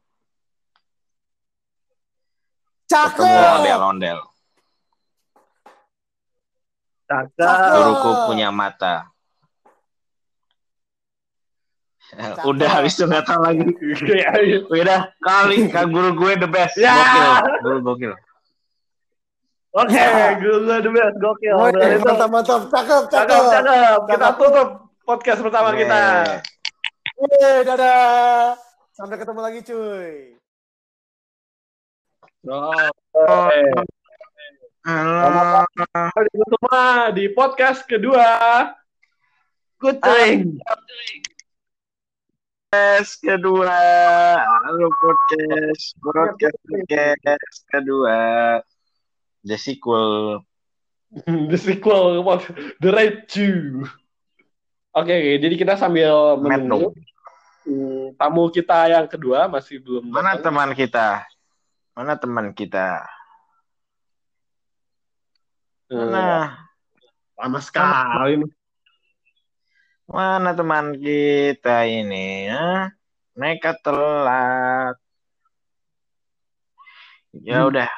Ketemu
cakep
ondel-ondel.
Cakep.
Guruku punya mata. Udah habis itu nggak tahu lagi.
Iya, iya.
Udah kali kan guru gue the best.
Ya.
Gokil. Guru gokil.
Oke, guru lu the best. Gokil. Dari itu.
mantap mantap cakep
Cakep,
cakep
cakep. Kita
Cakep.
tutup podcast pertama kita.
Yeay, dadah sampai ketemu lagi cuy
Halo.
Ini semua di podcast kedua. Kucing.
Podcast kedua. Halo podcast. Podcast podcast kedua. The sequel.
The sequel, The Raid 2. Oke, jadi kita sambil menunggu hmm, tamu kita yang kedua masih belum
Mana
datang.
teman kita? Mana teman kita?
Hmm,
Mana?
lama sekali. nih.
Mana teman kita ini? Ya? Mereka telat. Ya
Hmm.
udah.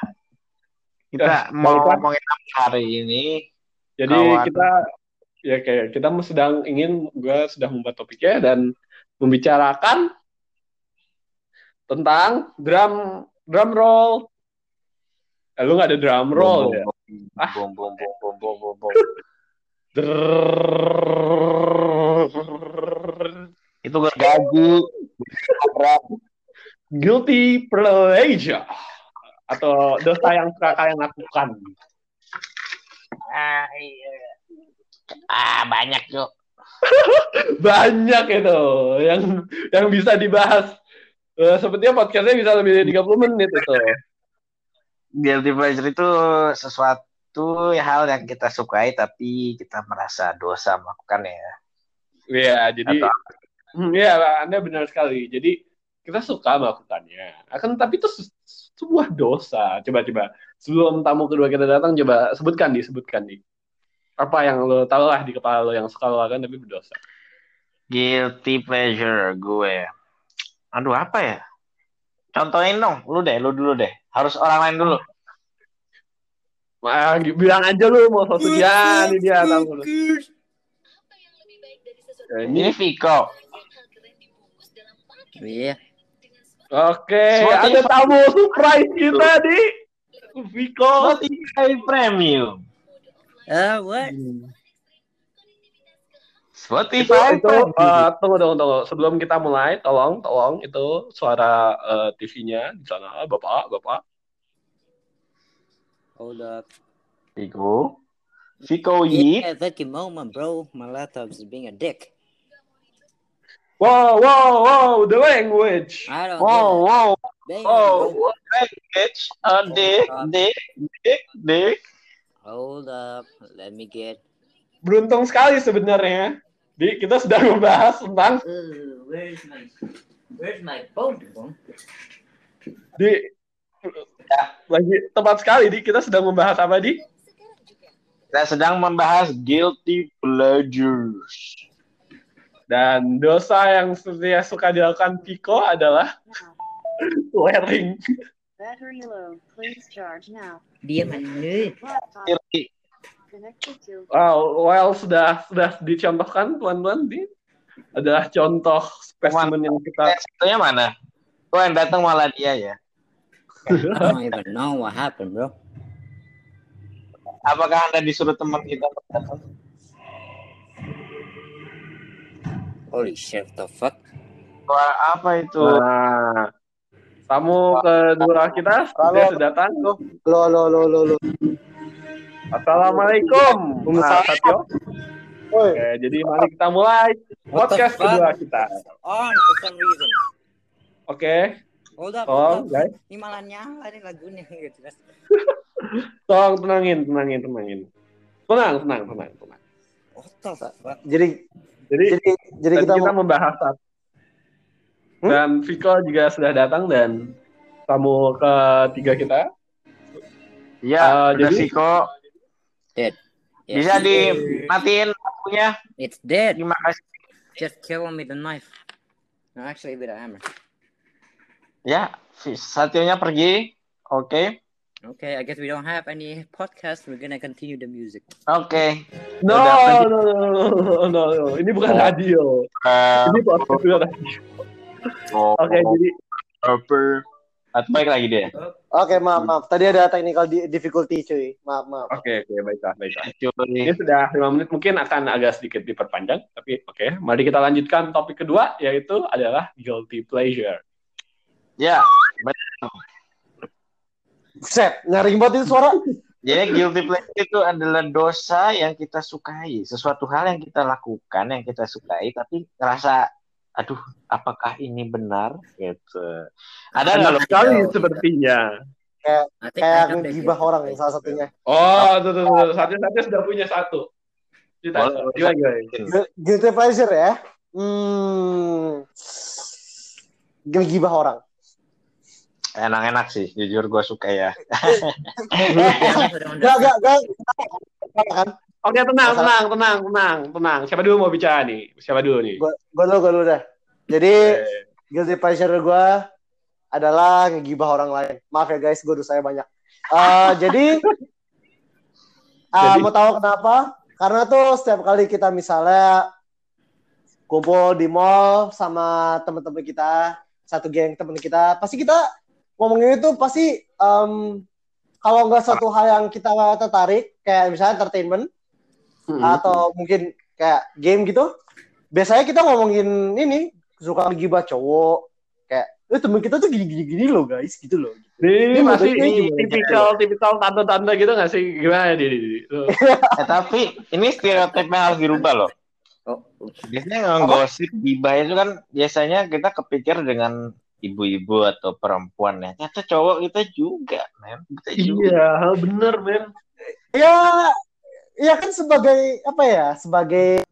Kita
Eh,
mau ngomongin apa hari ini?
Jadi
Kawan.
kita ya kayak kita sedang ingin gue sudah membuat topiknya dan membicarakan tentang drum drum roll. Eh, lu nggak ada drum roll ya? Ah.
Bom bom bom bom bom bom bom. Itu gergaji.
Guilty pleasure atau dosa yang suka kalian lakukan.
Ah, iya. ah banyak yuk.
Banyak itu yang yang bisa dibahas. Eh, sepertinya podcastnya bisa lebih dari 30 menit itu.
Guilty pleasure itu sesuatu hal yang kita sukai tapi kita merasa dosa melakukannya.
Iya, jadi
Atau
Iya, Anda benar sekali. Jadi kita suka melakukannya. Akan tapi itu se- sebuah dosa. Coba-coba sebelum tamu kedua kita datang, coba sebutkan di, sebutkan di. Apa yang lo tahu lah di kepala lo yang suka lo lakukan tapi berdosa.
guilty pleasure gue. Aduh apa ya? Contohin dong, lu deh, lu dulu deh. Harus orang lain dulu.
Wah, bilang aja lu mau satu ya, ini dia tamu lo. Ya, ini
Ini Viko.
Iya.
oke,
Spotify.
ada tamu surprise kita di Viko.
Spotify Premium.
Uh, what?
Itu,
Spotify
itu
Premium.
eh, tunggu, tunggu, tunggu. Sebelum kita mulai, tolong, tolong itu suara eh, TV-nya di sana, Bapak, Bapak.
Hold up.
Viko. Viko Yi.
Yeah, that moment, bro. My laptop is being a dick.
Wow, wow, wow, the language.
I don't
Wow, wow,
get it. Bang,
wow.
bro.
Language. Uh, dik, dik, dik, dik.
Hold up. Let me get.
Beruntung sekali sebenarnya. Di kita sedang membahas tentang
Uh, where's my Where's my phone,
di lagi tepat sekali di kita sedang membahas apa di
Kita sedang membahas guilty pleasures.
dan dosa yang setia suka dilakukan Pico adalah wearing.
Battery low. Please charge now.
Dia mana?
Wow, well sudah sudah dicontohkan tuan-tuan di adalah contoh spesimen yang kita
Satunya mana? Oh, yang datang malah dia ya.
I don't even know what happened, bro.
Apakah Anda disuruh teman kita datang?
Holy shit, the fuck?
Suara apa itu?
Nah, tamu kedua kita sudah
Halo.
datang.
lo lo lo lo lo
Assalamualaikum, Satyo.
Woi,
Oke, jadi mari kita mulai podcast kedua kita.
On for some reason.
Oke,
Hold up,
tolong
hold up.
guys,
Ini malah nyala nih lagunya gitu.
tolong tenangin, tenangin, tenangin. Tenang, tenang, tenang, tenang.
Jadi
Jadi,
jadi kita,
kita,
mau
membahas satu.
Hmm?
Dan Viko juga sudah datang dan tamu ketiga kita.
Ya,
Ah,
udah
jadi-
Siko.
Dead.
Bisa dimatiin lampunya.
It's dead.
Terima kasih.
Just kill him with a knife. No, actually with a hammer.
Ya, Satyonya pergi. Oke.
Okay, I guess we don't have any podcast. We're gonna continue the music.
Oke.
No,
Udah,
no, no, no, no, no, no. Ini bukan
Oh.
radio.
Eh,
Ini podcast juga radio.
oh,
Oke, jadi
apa? Atau baik lagi deh.
Oke, maaf, maaf. Tadi ada technical di- difficulty, cuy. Maaf, maaf.
oke, oke, baiklah, baiklah.
Cuy.
Ini sudah lima menit, mungkin akan agak sedikit diperpanjang, tapi oke. Mari kita lanjutkan topik kedua, yaitu adalah guilty pleasure.
Ya,
Set, nyaring banget itu suara.
jadi guilty pleasure itu adalah dosa yang kita sukai, sesuatu hal yang kita lakukan yang kita sukai tapi ngerasa aduh, apakah ini benar gitu. Ada nggak
sekali sepertinya.
I think I
Kayak
that
ngegibah
guilty
orang
pleasure.
salah satunya.
Oh, tuh, tuh, tuh. Satya, Satya sudah punya satu. Kita,
Boleh,
gimana, gimana?
Gu- Guilty pleasure ya. Hmm. Ngegibah orang.
Enak-enak sih, jujur gue suka ya.
Gak, gak, gak. Kan?
Oke, tenang, tenang, tenang, tenang, tenang. Siapa dulu mau bicara nih? Siapa dulu nih?
Gue dulu, gue dulu dah. Jadi, guilty pleasure gue adalah ngegibah orang lain. Maaf ya guys, gue dosanya banyak. Eh, jadi, ah,
Jadi?
mau tahu kenapa? Karena tuh setiap kali kita misalnya kumpul di mall sama teman-teman kita, satu geng teman kita, pasti kita ngomongin itu pasti em, kalau nggak suatu hal yang kita tertarik, kayak misalnya entertainment
mm,
atau mungkin kayak game gitu, biasanya kita ngomongin ini suka ngegibah cowok, kayak eh temen kita tuh gini-gini gini loh guys, gitu loh.
Ini
Ini
masih
gimana?
tipikal tipikal tante-tante gitu nggak sih? Gimana di, di, di? Tuh.
Eh, tapi ini stereotipnya harus dirubah loh.
Oh,
Biasanya ngegosip gibah itu kan biasanya kita kepikir dengan ibu-ibu atau perempuan ya. Ternyata cowok kita juga, men. Kita juga.
Iya, hal bener men.
Ya, ya kan sebagai apa ya, sebagai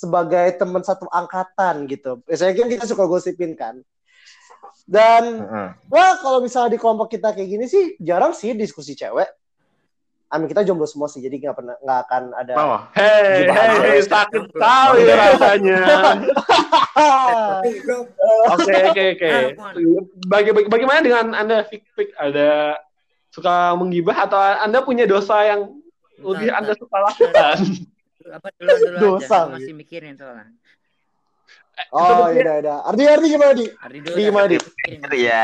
sebagai teman satu angkatan gitu. Biasanya kan kita suka gosipin kan. Dan
Mm-mm.
wah kalau misalnya di kelompok kita kayak gini sih jarang sih diskusi cewek. Amin kita jomblo semua sih, jadi nggak pernah nggak akan ada.
Oh,
hei, hei, sakit sekali rasanya. Oke, oke, oke. Baga- baga- Bagaimana dengan anda, Fik, Fik? Ada suka menggibah atau anda punya dosa yang lebih anda suka lakukan?
apa dulu dulu
Dosa,
aja. Masih mikirin soalnya.
oh iya iya. Ardi Ardi gimana di?
Ardi dulu.
Gimana, Di?
Iya.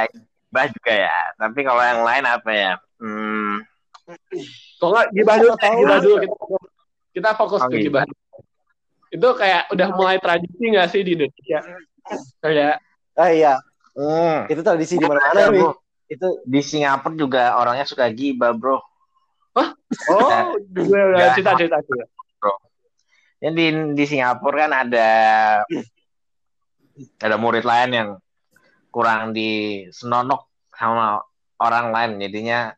bah juga ya. Tapi kalau yang lain apa ya? Hmm,
Kalau nggak gibah dulu, gibah dulu kita fokus, kita fokus
Oh,
ke gibah. Itu kayak udah mulai tradisi nggak sih di Indonesia? Kayak
Ah iya,
hmm.
itu tradisi di mana-mana nih.
bro.
Itu
Di Singapura juga orangnya suka gibah, bro.
oh,
Nggak.
cerita cerita cerita.
Ya di di Singapura kan ada ada murid lain yang kurang disenonok sama orang lain jadinya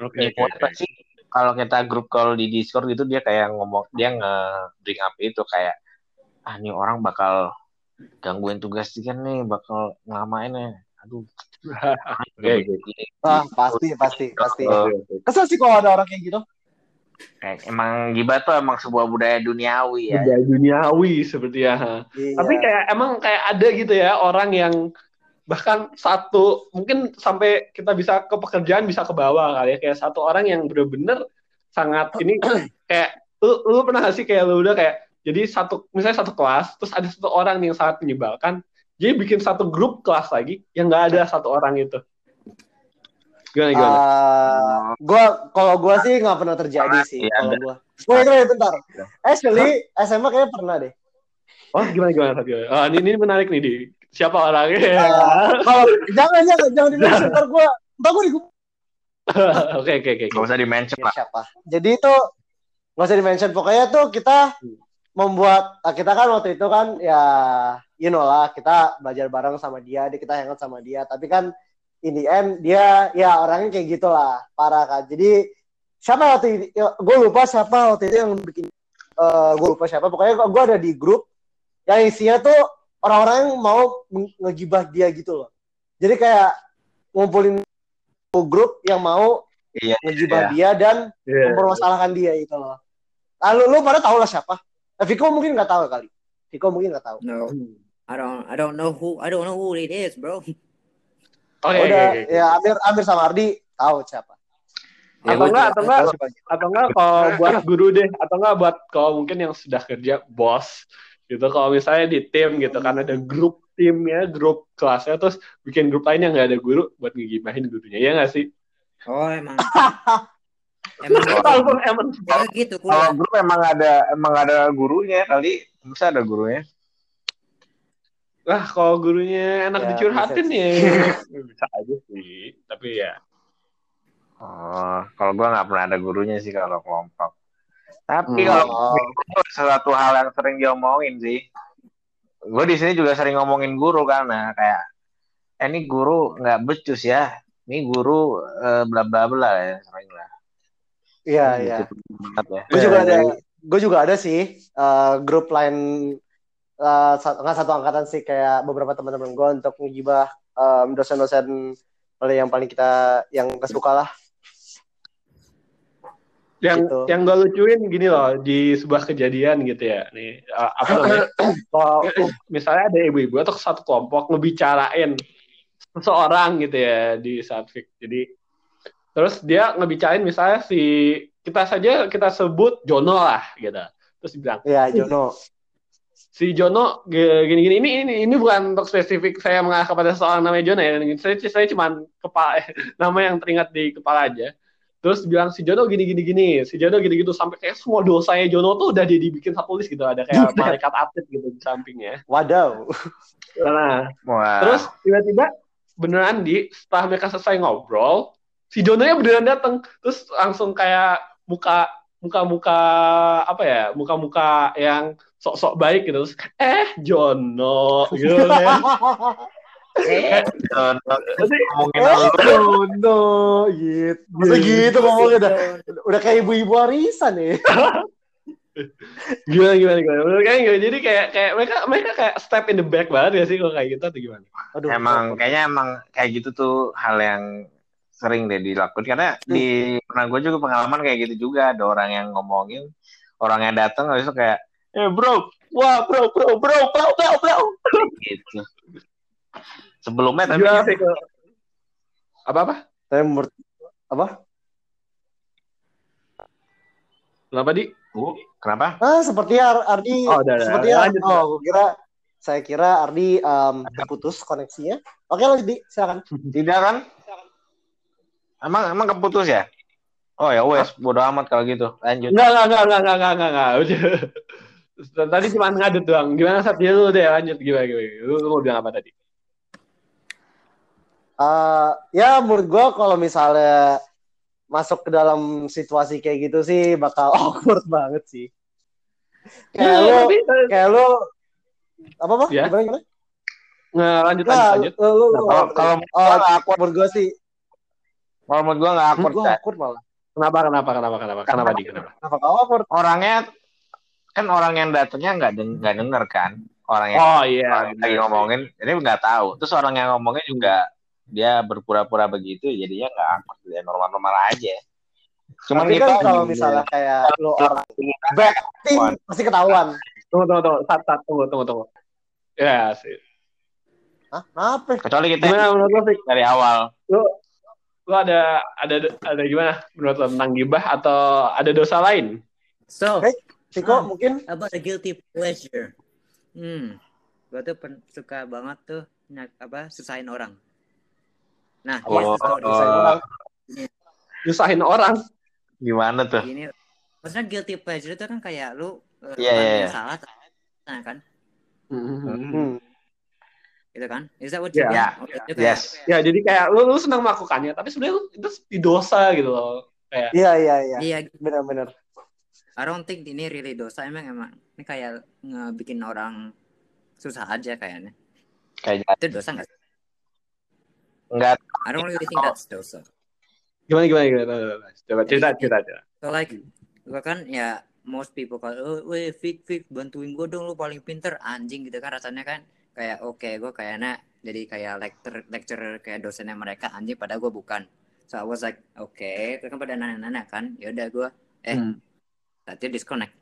oke,
apa
oke.
sih kalau kita grup call di Discord gitu dia kayak ngomong dia nge bring up itu kayak ah ini orang bakal gangguin tugas dia nih bakal ngelamain ya aduh
Oke, oke.
ah pasti pasti pasti. Kesel sih kalau ada orang kayak gitu.
Kayak emang gibah tuh emang sebuah budaya duniawi ya
Budaya duniawi seperti ya.
Iya.
Tapi kayak emang kayak ada gitu ya orang yang bahkan satu mungkin sampai kita bisa ke pekerjaan bisa ke bawah kali ya kayak satu orang yang bener-bener sangat ini kayak lu, lu pernah gak sih kayak lu udah kayak jadi satu misalnya satu kelas terus ada satu orang yang sangat menyebalkan jadi bikin satu grup kelas lagi yang nggak ada satu orang itu gimana gimana
Ah, gua kalau gua sih nggak pernah terjadi sih
Iya,
kalau
ada.
gua. Wait, wait, bentar. Actually, SMA kayaknya pernah deh.
oh gimana gimana Satyo ah ini, ini menarik nih di siapa orangnya
Ah, kalau jangan jangan jangan dimention ntar gua ntar gua di
oke oke oke
nggak usah di mention
Ya,
lah
siapa. Jadi itu nggak usah di mention pokoknya tuh kita membuat ah, kita kan waktu itu kan ya you know lah kita belajar bareng sama dia dia kita hangout sama dia tapi kan in the end dia ya orangnya kayak gitulah parah kan jadi siapa waktu itu gue lupa siapa waktu itu yang bikin eh gue lupa siapa pokoknya gue ada di grup yang isinya tuh orang-orang yang mau nge- ngegibah dia gitu loh jadi kayak ngumpulin grup yang mau
Iya.
ngegibah dia dan
Iya.
mempermasalahkan dia itu loh. Lalu lu pada tahu lah siapa? Eh, Viko mungkin nggak tahu kali. Viko mungkin nggak tahu.
No, I don't. I don't know who. I don't know who it is, bro.
Oke,
Udah,
oke, oke.
ya Amir Amir sama Ardi tahu siapa.
Ya,
Atau enggak, atau enggak, atau enggak kalau buat guru deh, atau enggak buat kalau mungkin yang sudah kerja bos gitu. Kalau misalnya di tim gitu kan ada grup timnya, grup kelasnya, terus bikin grup lain yang nggak ada guru buat ngegibahin gurunya, ya nggak sih?
Oh emang. emang gitu.
Langsung emang
Ya gitu
Kalau
kuliah.
grup emang ada emang ada gurunya kali, bisa ada gurunya.
Lah kalau gurunya enak
Ya,
dicurhatin ya bisa aja sih. Tapi ya
Oh, kalau gua nggak pernah ada gurunya sih kalau kelompok. Tapi
Hmm.
kalau itu sesuatu hal yang sering diomongin sih. Gue di sini juga sering ngomongin guru karena kayak, eh, ini guru nggak becus ya. Ini guru eh, bla bla bla ya sering lah.
Iya iya.
Gitu banget ya.
Gue juga ada. Gue juga ada sih eh, grup lain eh, sa- nggak satu angkatan sih kayak beberapa teman-teman gue untuk ngegibah em, dosen-dosen yang paling kita yang gak suka lah.
yang
Gitu.
yang gue lucuin gini loh di sebuah kejadian gitu ya nih uh, apa namanya kalau misalnya ada ibu-ibu atau satu kelompok ngebicarain seseorang gitu ya di saat fik jadi terus dia ngebicarain misalnya si kita saja kita sebut Jono lah gitu terus dibilang
Iya Jono.
Si Jono gini-gini. Ini ini ini bukan untuk spesifik saya mengarah kepada seorang namanya Jono ya. Saya saya cuma kepala nama yang teringat di kepala aja. Terus bilang si Jono gini-gini gini si Jono gini-gitu sampai kayak semua dosanya Jono tuh udah dibikin satu list gitu. Ada kayak malaikat atlet gitu di sampingnya.
Wadaw.
nah
Wah.
terus tiba-tiba beneran di setelah mereka selesai ngobrol si Jono nya beneran datang terus langsung kayak muka muka-muka apa ya muka-muka yang sok-sok baik gitu terus eh Jono gitu kan
Eh, ngomongin
Eh. Jono gitu. Masa gitu ngomongnya udah udah kayak ibu-ibu arisan ya.
gimana gimana gimana Menurut kalian gimana? jadi kayak kayak mereka mereka kayak step in the back banget ya sih kalau kayak gitu atau gimana
Aduh.
Emang kayaknya emang kayak gitu tuh hal yang sering deh dilakukan karena di pernah gue juga pengalaman kayak gitu juga ada orang yang ngomongin orang yang datang habis itu kayak eh bro wah bro bro bro bro bro bro gitu sebelumnya tapi
sih kalau apa apa
Saya menurut apa?
kenapa di
Bu, kenapa
Ah, seperti Ar- Ardi.
Oh, udah, udah.
seperti
Lanjut,
oh, gua kira saya kira Ardi em, terputus koneksinya. Oke, lanjut di, silakan.
tidak kan emang emang keputus ya oh ya wes bodo amat kalau gitu lanjut
Enggak, enggak, enggak, enggak, enggak, enggak, enggak. Udah. Tadi cuma ngadut doang. Gimana saat dia lu deh lanjut gimana gimana. Lu, lu mau bilang apa tadi?
Eh, ya menurut gua kalau misalnya masuk ke dalam situasi kayak gitu sih bakal awkward banget sih. Kayak lu,
tapi,
kayak lu apa apa?
Ya.
Gimana gimana?
nggak lanjut
Nah,
lanjut lanjut.
lu, lu, lu-
kalau kalau
oh,
awkward
menurut gua sih,
kalau menurut gua nggak awkward Cak.
awkward malah.
Kenapa kenapa kenapa kenapa kenapa di kenapa?
Kenapa kau awkward?
orangnya kan orang yang datangnya nggak deng nggak denger kan orang yang
Oh iya.
orang lagi ngomongin jadi nggak tahu terus orang yang ngomongnya juga dia berpura-pura begitu jadinya nggak awkward ya normal-normal aja cuman
Tapi
kita
kan kalau misalnya kayak lu orang betting pasti ketahuan.
Tunggu tunggu tunggu. Sat, sat, tunggu tunggu tunggu. Ya sih.
Hah? Kenapa?
kecuali kita
Gimana menurut lo, Fik?
dari awal
Lu, lu ada ada ada gimana menurut lo tentang gibah atau ada dosa lain?
So,
Hey. Tiko
Ah.
mungkin
about the guilty pleasure. Hmm, gua tuh pen- suka banget tuh nyak, apa susahin orang. Nah,
Oh,
here's the story.
oh.
Nyusahin orang.
gimana tuh
Gini, maksudnya guilty pleasure itu kan kayak lu uh,
Iya, iya, iya.
salah, nah kan,
hmm.
gitu kan? Is that what
Iya.
you
Ya.
mean? Itu kayak-
yes
Ya jadi kayak lu, lu senang melakukannya, tapi sebenarnya lu- itu di dosa gitu loh. Kayak
Iya iya iya.
Iya,
Benar-benar.
I don't think ini really dosa emang emang ini kayak ngebikin orang susah aja kayaknya.
Kayak
Itu dosa nggak? sih?
enggak
I don't really think that's dosa.
Gimana gimana gimana? Coba cerita cerita cerita.
So like gua kan ya most people kalau oh, weh Fik Fik bantuin gue dong lu paling pinter anjing gitu kan rasanya kan kayak oke gue kayaknya jadi kayak lecturer lecturer kayak dosennya mereka anjing padahal gue bukan so I was like oke okay. kan pada nanya-nanya kan ya udah gue eh
Hmm.
Tadi disconnect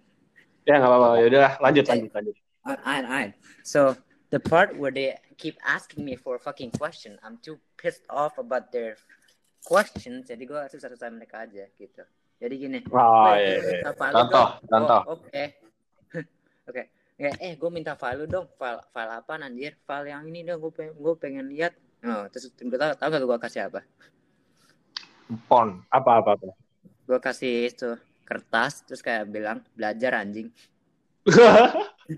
Ya nggak apa-apa. Ya udah lanjut lanjut lanjut.
Alright, alright. So the part where they keep asking me for a fucking question, I'm too pissed off about their questions. Jadi gue susah-susah mereka aja gitu. Jadi gini.
Oh
"Weh,
iya. iya.
Contoh,
dong."
contoh.
Oh, Oke. Oke. Ya, eh gue minta file lu dong. File file apa anjir? File yang ini dong. Gue pengen, gue pengen lihat. Oh, terus gue tau, tau gak gue kasih apa?
pon.
Apa apa apa.
Gue kasih itu kertas terus kayak bilang belajar anjing.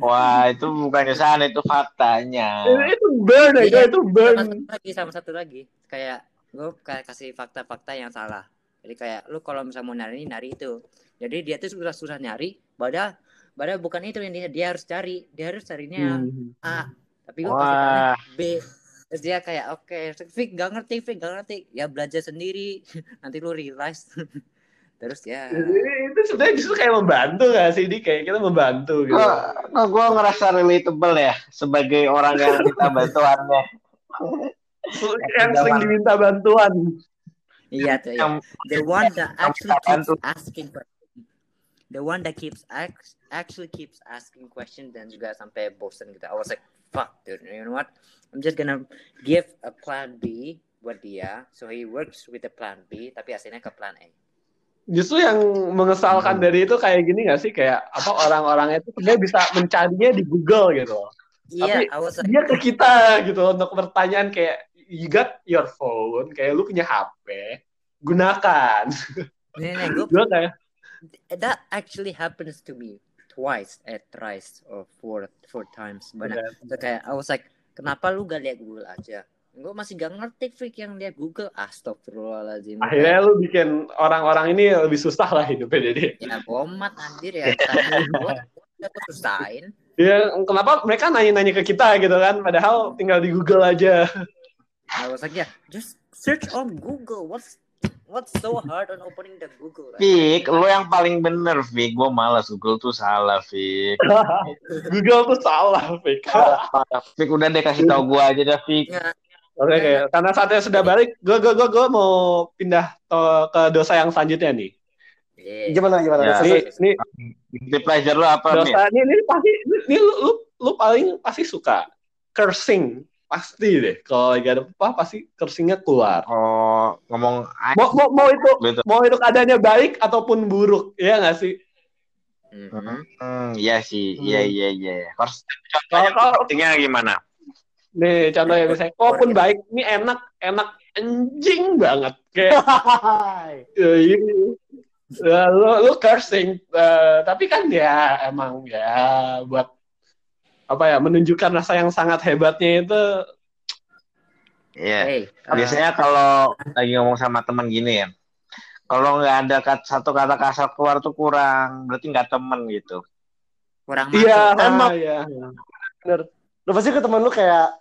Wah, itu bukannya sana itu faktanya.
itu burn aja
Iya,
itu
sama
burn.
satu lagi sama satu lagi. Kayak gue kayak kasih fakta-fakta yang salah. Jadi kayak lu kalau misalnya mau nyari ini nyari itu. Jadi dia tuh susah susah nyari padahal padahal bukan itu yang dia dia harus cari. Dia harus carinya
Hmm.
A. tapi gue kasih B. Terus dia kayak oke Fik gak ngerti Fik gak ngerti. Ya belajar sendiri. Nanti lu realize terus ya.
Itu sebenarnya justru kayak membantu gak sih di kayak kita membantu gitu.
kok, kok gue ngerasa relatable ya sebagai orang yang minta bantuannya.
yang sering diminta bantuan.
iya tuh ya
Yang
the one that actually keeps asking the one that keeps act- actually keeps asking questions dan juga sampai bosen gitu. I was like fuck dude you know what? I'm just gonna give a plan B buat dia. So he works with the plan B tapi hasilnya ke plan A
Justru yang mengesalkan
Hmm.
dari itu kayak gini gak sih? Kayak apa orang-orang itu sebenarnya bisa mencarinya di Google gitu.
iya
Tapi
was
Dia ke kita gitu untuk pertanyaan kayak you got your phone, kayak lu punya HP, gunakan.
nih nih gue
kayak
that actually happens to me twice eh thrice or four four times. Banyak. So kayak I was like kenapa lu gak lihat Google aja gue masih gak ngerti freak yang lihat Google astagfirullahaladzim
akhirnya lu bikin orang-orang ini lebih susah lah hidupnya jadi.
ya bomat anjir ya gue gue susahin
Ya, kenapa mereka nanya-nanya ke kita gitu kan? Padahal tinggal di Google aja.
I was like yeah just search on Google what's what's so hard on opening the Google
Fik, lo yang paling bener, Fik. Gue malas, Google tuh salah, Fik.
Google tuh salah, Fik.
Fik, udah deh kasih tau gue aja dah, Fik.
Oke, oke. Karena saatnya sudah balik, gue gue gue gue mau pindah to- ke dosa yang selanjutnya nih.
Yeah.
Gimana gimana?
Ya.
Ini, ini
Guilty pleasure lo apa,
dosa ini, ini pasti, ini lu, lu, lu paling pasti suka cursing, pasti deh. Kalau lagi ada apa, pasti cursingnya keluar.
Oh, ngomong
Mau, mau, mau itu,
gitu.
mau itu keadaannya baik ataupun buruk, ya nggak sih?
Mhm.
Hmm, iya sih, iya
Hmm.
iya iya.
Kalau
pentingnya gimana?
Nih contohnya misalnya, walaupun baik, ini enak, enak anjing banget, kayak Ya, ini. Ya, lu, lu cursing, Eh, tapi kan ya emang ya buat apa ya menunjukkan rasa yang sangat hebatnya itu
Iya.
hey uh,
Biasanya kalau lagi ngomong sama teman gini ya, kalau nggak ada kat- satu kata kasar keluar tuh kurang, berarti nggak temen gitu.
kurang
iya
Emang.
iya
Bener. Lu pasti ke temen lu kayak,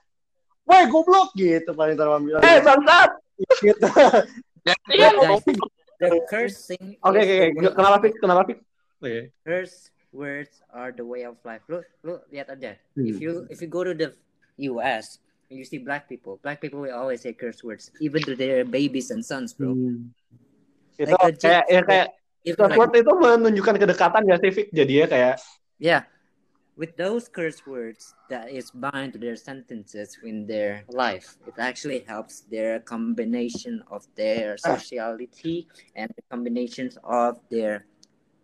woi goblok gitu paling teman bilang.
eh bangsat
gitu.
Iya,
the cursing
oke oke kenapa pik kenapa pik Oke.
curse words are the way of life. Lu lu lihat aja.
Hmm.
If you if you go to the US and you see black people, black people will always say curse words, even to their babies and sons, bro.
Hmm. itu
Like legit.
kayak ya kayak curse
like,
word itu menunjukkan kedekatan ya sih Fik jadinya kayak
yeah, with those curse words that is bind to their sentences in their life, it actually helps their combination of their sociality and the combinations of their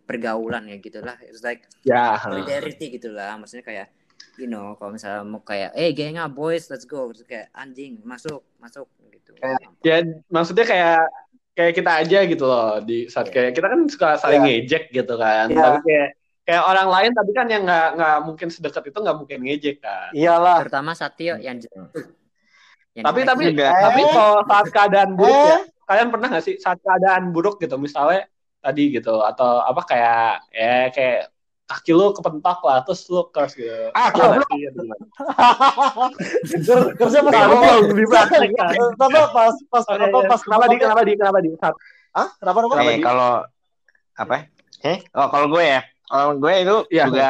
pergaulan ya gitulah. It's like
ya
solidarity gitu lah maksudnya kayak you know kalau misalnya mau kayak eh geng up boys let's go terus kayak anjing masuk masuk gitu
ya maksudnya kayak kayak kita aja gitu loh di saat
Iya.
kayak kita kan suka saling
Iya.
ngejek gitu kan
Iya.
tapi kayak kayak orang lain tapi kan yang nggak nggak mungkin sedekat itu nggak mungkin ngejek kan
Iyalah.
terutama Satyo yang jatuh Yang
tapi tapi
juga.
tapi
Eh.
kalau saat keadaan buruk ya
Eh,
kalian pernah nggak sih saat keadaan buruk gitu misalnya tadi gitu atau apa kayak ya kayak kaki lu kepentok lah terus lu curse gitu.
Ah,
Iya nggak sih? Gitu.
Kerja pas apa
gua belum dipraktikkan.
apa pas pas
iya,
apa
iya.
pas
Kenapa di kenapa di kenapa di?
Hah? Kenapa kenapa?
Eh, kalau apa? Eh, oh kalau gue ya, kalau gue itu
Iya.
juga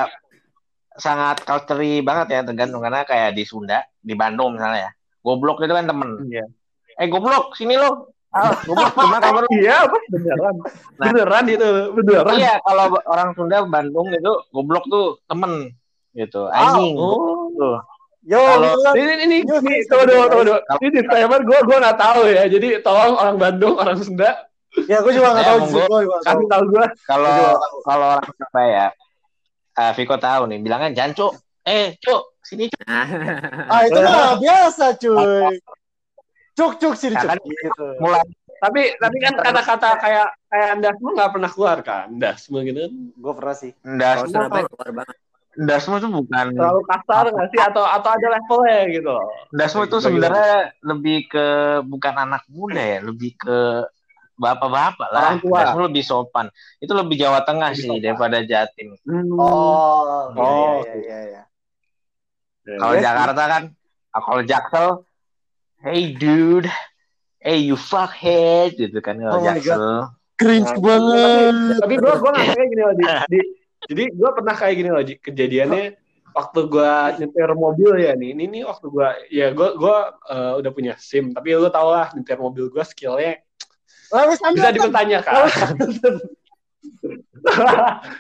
sangat culture banget ya tergantung karena kayak di Sunda, di Bandung misalnya ya. Goblok itu kan temen.
Iya.
Eh goblok, sini lo. Ah, goblok gimana kabar lu?
Iya beneran?
Nah.
Beneran itu beneran.
Iya, kalau orang Sunda Bandung itu goblok tuh temen gitu. Anjing.
Oh.
Tuh.
Yo, gitu kan.
Ini ini ini tunggu
bisa.
tunggu. tunggu. Ini disclaimer gue gue nggak tahu ya. Jadi tolong orang Bandung orang Sunda
Ya, gue juga nggak
Ya,
tahu juga. Nggak tahu.
gue.
Kalau kalau orang Surabaya, eh Viko tahu nih, bilangnya jancu. Eh, cuk, sini cuk.
Ah, itu mah biasa, cuy. Cuk cuk sini
Ya
cuk.
kan?
Gitu.
Mulai
Tapi tapi kan kata-kata kayak kayak dasmu nggak pernah keluar kan? Dasmu gitu kan.
Gue pernah sih.
Dasmu,
Surabaya keluar banget.
Dasmu itu bukan
Terlalu kasar nggak sih atau atau ada levelnya gitu?
Dasmu itu
Bagaimana?
sebenarnya lebih ke bukan anak muda ya, lebih ke bapak-bapak lah.
Orang tua.
Dasmu lebih sopan. Itu lebih Jawa Tengah
Lebih
sih
sopan.
daripada Jatim.
Oh,
Oh,
iya, iya, iya, iya.
Kalau
Yes,
Jakarta kan, kalau Jaksel, hey dude, hey you fuckhead gitu kan kalau
Oh my
Jaksel.
Cringe
Nah,
banget.
Tapi gue gue nggak kayak gini loh. Di, di- jadi gue pernah kayak gini loh. Kejadiannya waktu gue nyetir mobil ya nih. Ini nih waktu gue ya gue gue eh, udah punya SIM. Tapi lu tau lah nyetir mobil gue skillnya
Lah, wis,
bisa dipertanyakan.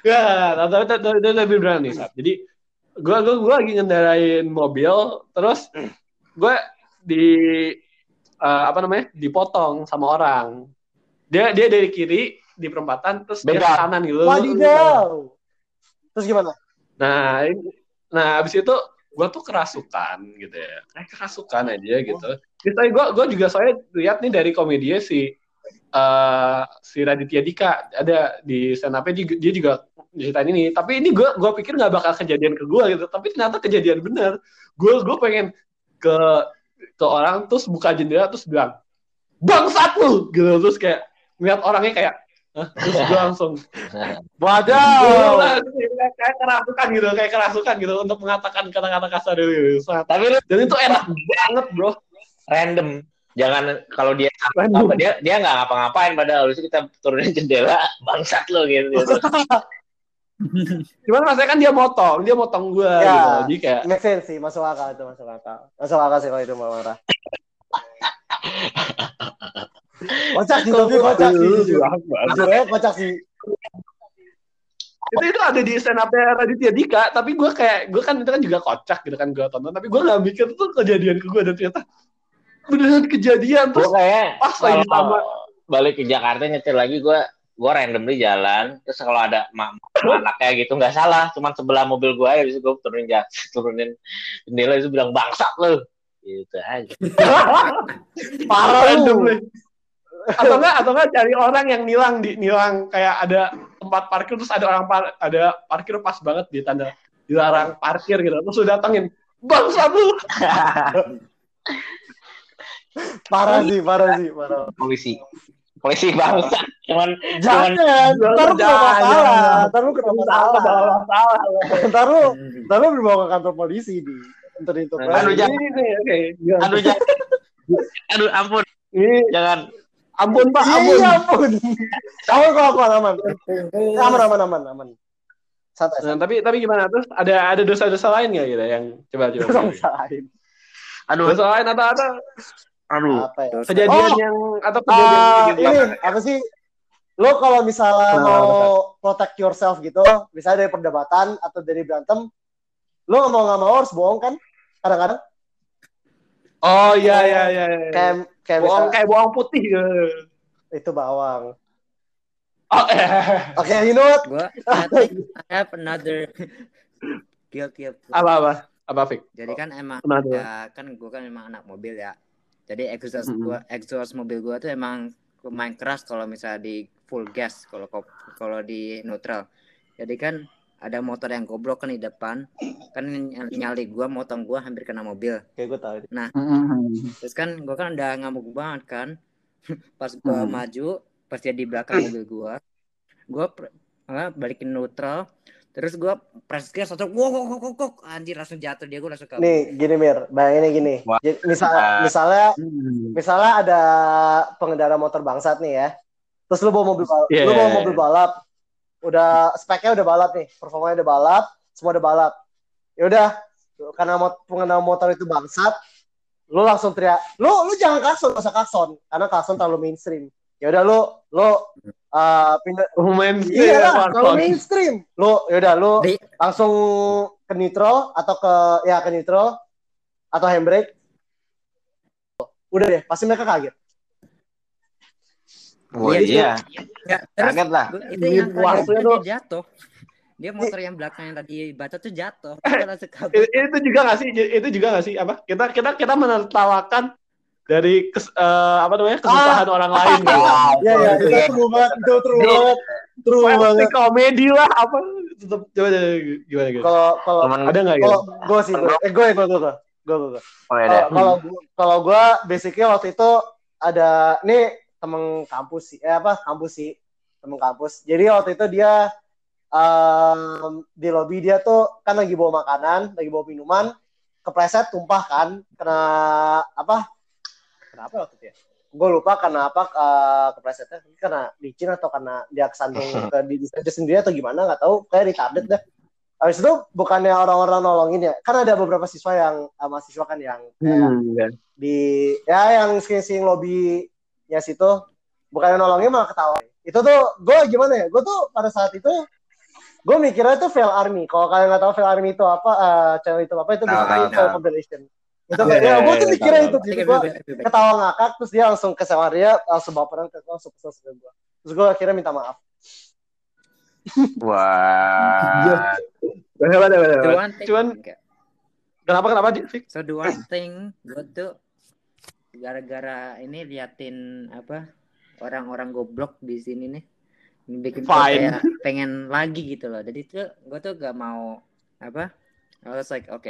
ya, tapi tapi- tapi- tapi lebih berani. Jadi gue gue gue lagi ngendarain mobil, terus gue di eh, apa namanya dipotong sama orang. Dia dia dari kiri di perempatan, terus dia ke kanan gitu.
Wadidaw. Terus gimana?
Nah, nah abis itu gue tuh kerasukan gitu ya, kayak kerasukan aja gitu. Biasanya gue gue juga soalnya lihat nih dari komedinya si eh si Raditya Dika ada di stand up-nya dia, dia juga ceritain ini. Tapi ini gue gue pikir nggak bakal kejadian ke gue gitu, tapi ternyata kejadian bener. Gue gue pengen ke ke orang terus buka jendela terus bilang bangsat lu gitu terus kayak ngeliat orangnya kayak Hah? terus gue langsung
Wadaw.
Gila, kayak kerasukan gitu, kayak kerasukan gitu untuk mengatakan kata-kata kasar itu. Sangat-
Tapi lu
Dan itu enak banget, bro.
random. Jangan kalau dia apa dia dia nggak ngapa-ngapain padahal harusnya kita turunin jendela bangsat lo gitu. gitu.
Cuman maksudnya kan dia motong, dia motong gue
Ya.
gitu. Jadi kayak
Make sense sih, masuk akal itu masuk akal. Masuk akal sih kalau itu mau marah. Kocak sih, tapi kocak sih. kocak sih.
itu itu ada di stand up Raditya Dika, tapi gue kayak gue kan itu kan juga kocak gitu kan gue tonton, tapi gue nggak mikir itu kejadian ke gue dan ternyata beneran kejadian terus
kayak
pas lagi sama
balik ke Jakarta nyetir lagi gue gue random di jalan. Terus kalau ada mak anaknya gitu nggak salah. Cuman sebelah mobil gue aja bisa gue turunin jas turunin jendela itu bilang bangsat lo gitu aja.
Parah
random
lu.
nih. atau enggak atau enggak cari orang yang nilang di nilang. Kayak ada tempat parkir terus ada orang par- ada parkir pas banget di tanda dilarang parkir gitu. Terus udah datengin bangsa lu
Parah sih, parah sih, parah.
polisi polisi bangsat cuman
Jangan,
Jangan,
ntar lu kena masalah, ntar lu kena
salah
masalah.
salah
Ntar lu, ntar lu dibawa ke kantor polisi di ntar itu.
Aduh, jangan.
ini nih oke Jangan.
aduh jangan aduh ampun jangan
ampun pak
Iya,
ampun
iya, ampun. Aman kok, aman, aman. Aman, aman, aman, aman. Santai,
Nah, tapi tapi gimana terus ada ada dosa-dosa lain nggak gitu yang coba coba
santai. Salahin.
aduh
dosa lain atau ada
aduh
Apa ya?
Kejadian
Oh,
yang atau kejadian gitu
ini apa sih? Lo kalau misalnya
Nah,
mau protect yourself gitu, misalnya dari perdebatan atau dari berantem, lo nggak mau nggak mau harus bohong kan? Kadang-kadang
oh iya iya iya iya.
kayak kayak
bohong
misalnya
kayak bohong putih gitu.
itu bawang.
Oh, eh.
Oke, you know what?
Gua I have another guilty of
apa apa apa Fik?
Jadi kan emang ya kan gue kan emang anak mobil ya. Jadi exhaust
Mm-mm.
gua exhaust mobil gua tuh emang main keras kalau misalnya di full gas kalau kalau di neutral. Jadi kan ada motor yang goblok kan di depan kan ny- nyali gua motong gua hampir kena mobil.
Kayak gue tahu.
Terus kan gua kan udah ngamuk banget kan. Pas gua
Hmm.
maju pas dia di belakang mobil gua gue balikin neutral terus gue press gas satu wow wow wow wow, anjir langsung jatuh dia gue langsung kabur
Nih, gini Mir, bayanginnya gini.
Wah.
Misal, misalnya misalnya ada pengendara motor bangsat nih ya. Terus lu bawa mobil balap,
Yeah.
lu bawa mobil balap. Udah speknya udah balap nih, performanya udah balap, semua udah balap. Ya udah, karena mot pengendara motor itu bangsat, lu langsung teriak, lu lu jangan klakson, gak usah klakson, karena klakson terlalu mainstream. Ya udah lu lu uh, pindah
Main
Iya lah, kalau mainstream. Lu yaudah lu
Di-
langsung ke neutral atau ke ya ke neutral atau handbrake. Udah deh, pasti mereka kaget.
Wah
Iya,
iya,
Ya,
kaget lah.
itu yang
waktunya
kaget
tuh-
dia jatuh. Dia motor yang belakang yang tadi batu tuh jatuh.
Itu juga nggak sih? Itu juga nggak sih? Apa? Kita kita kita menertawakan dari kes, eh, apa namanya kesusahan orang lain gitu.
Iya ya, itu true banget, itu true banget. True
Pasti
banget.
komedi lah apa. Tetap coba coba, gimana gitu
Kalau kalau
ada nggak gitu?
Kalau gue sih gue eh gue gue gue gue gue gue.
oh, ya,
Kalau kalau gue basicnya waktu itu ada nih temen kampus sih eh apa kampus sih. Temen kampus. Jadi waktu itu dia em, di lobby dia tuh kan lagi bawa makanan lagi bawa minuman kepleset tumpah kan kena apa kenapa waktu itu ya? Gue lupa karena apa eh, keplesetnya. Karena licin atau karena dia kesandung ke diri dia sendiri atau gimana nggak tahu. Kayak retarded dah Habis itu bukannya orang-orang nolongin ya? Kan ada beberapa siswa yang eh, mahasiswa kan yang kayak
Hmm, ya.
di ya yang sing-sing lobbynya situ. Bukan nolongin malah ketawa. Itu tuh gue gimana ya? Gue tuh pada saat itu gue mikirnya itu fail army. Kalau kalian nggak tahu fail army itu apa eh, channel itu apa itu basically
tahu,
fail
tahu.
compilation itu
Iya,
kayak
iya,
ya gue tuh
iya,
mikirnya
tahu,
itu jadi gue ketawa ngakak terus dia langsung ke sama dia langsung baperan ke langsung kesel ke gue terus gue akhirnya minta maaf.
Wah.
Bener, bener, bener,
thing
Cuman- kenapa kenapa Fik?
so the one thing gue tuh gara-gara ini liatin apa orang-orang goblok di sini nih. Bikin kayak pengen lagi gitu loh. Jadi tuh gue tuh gak mau apa I was like oke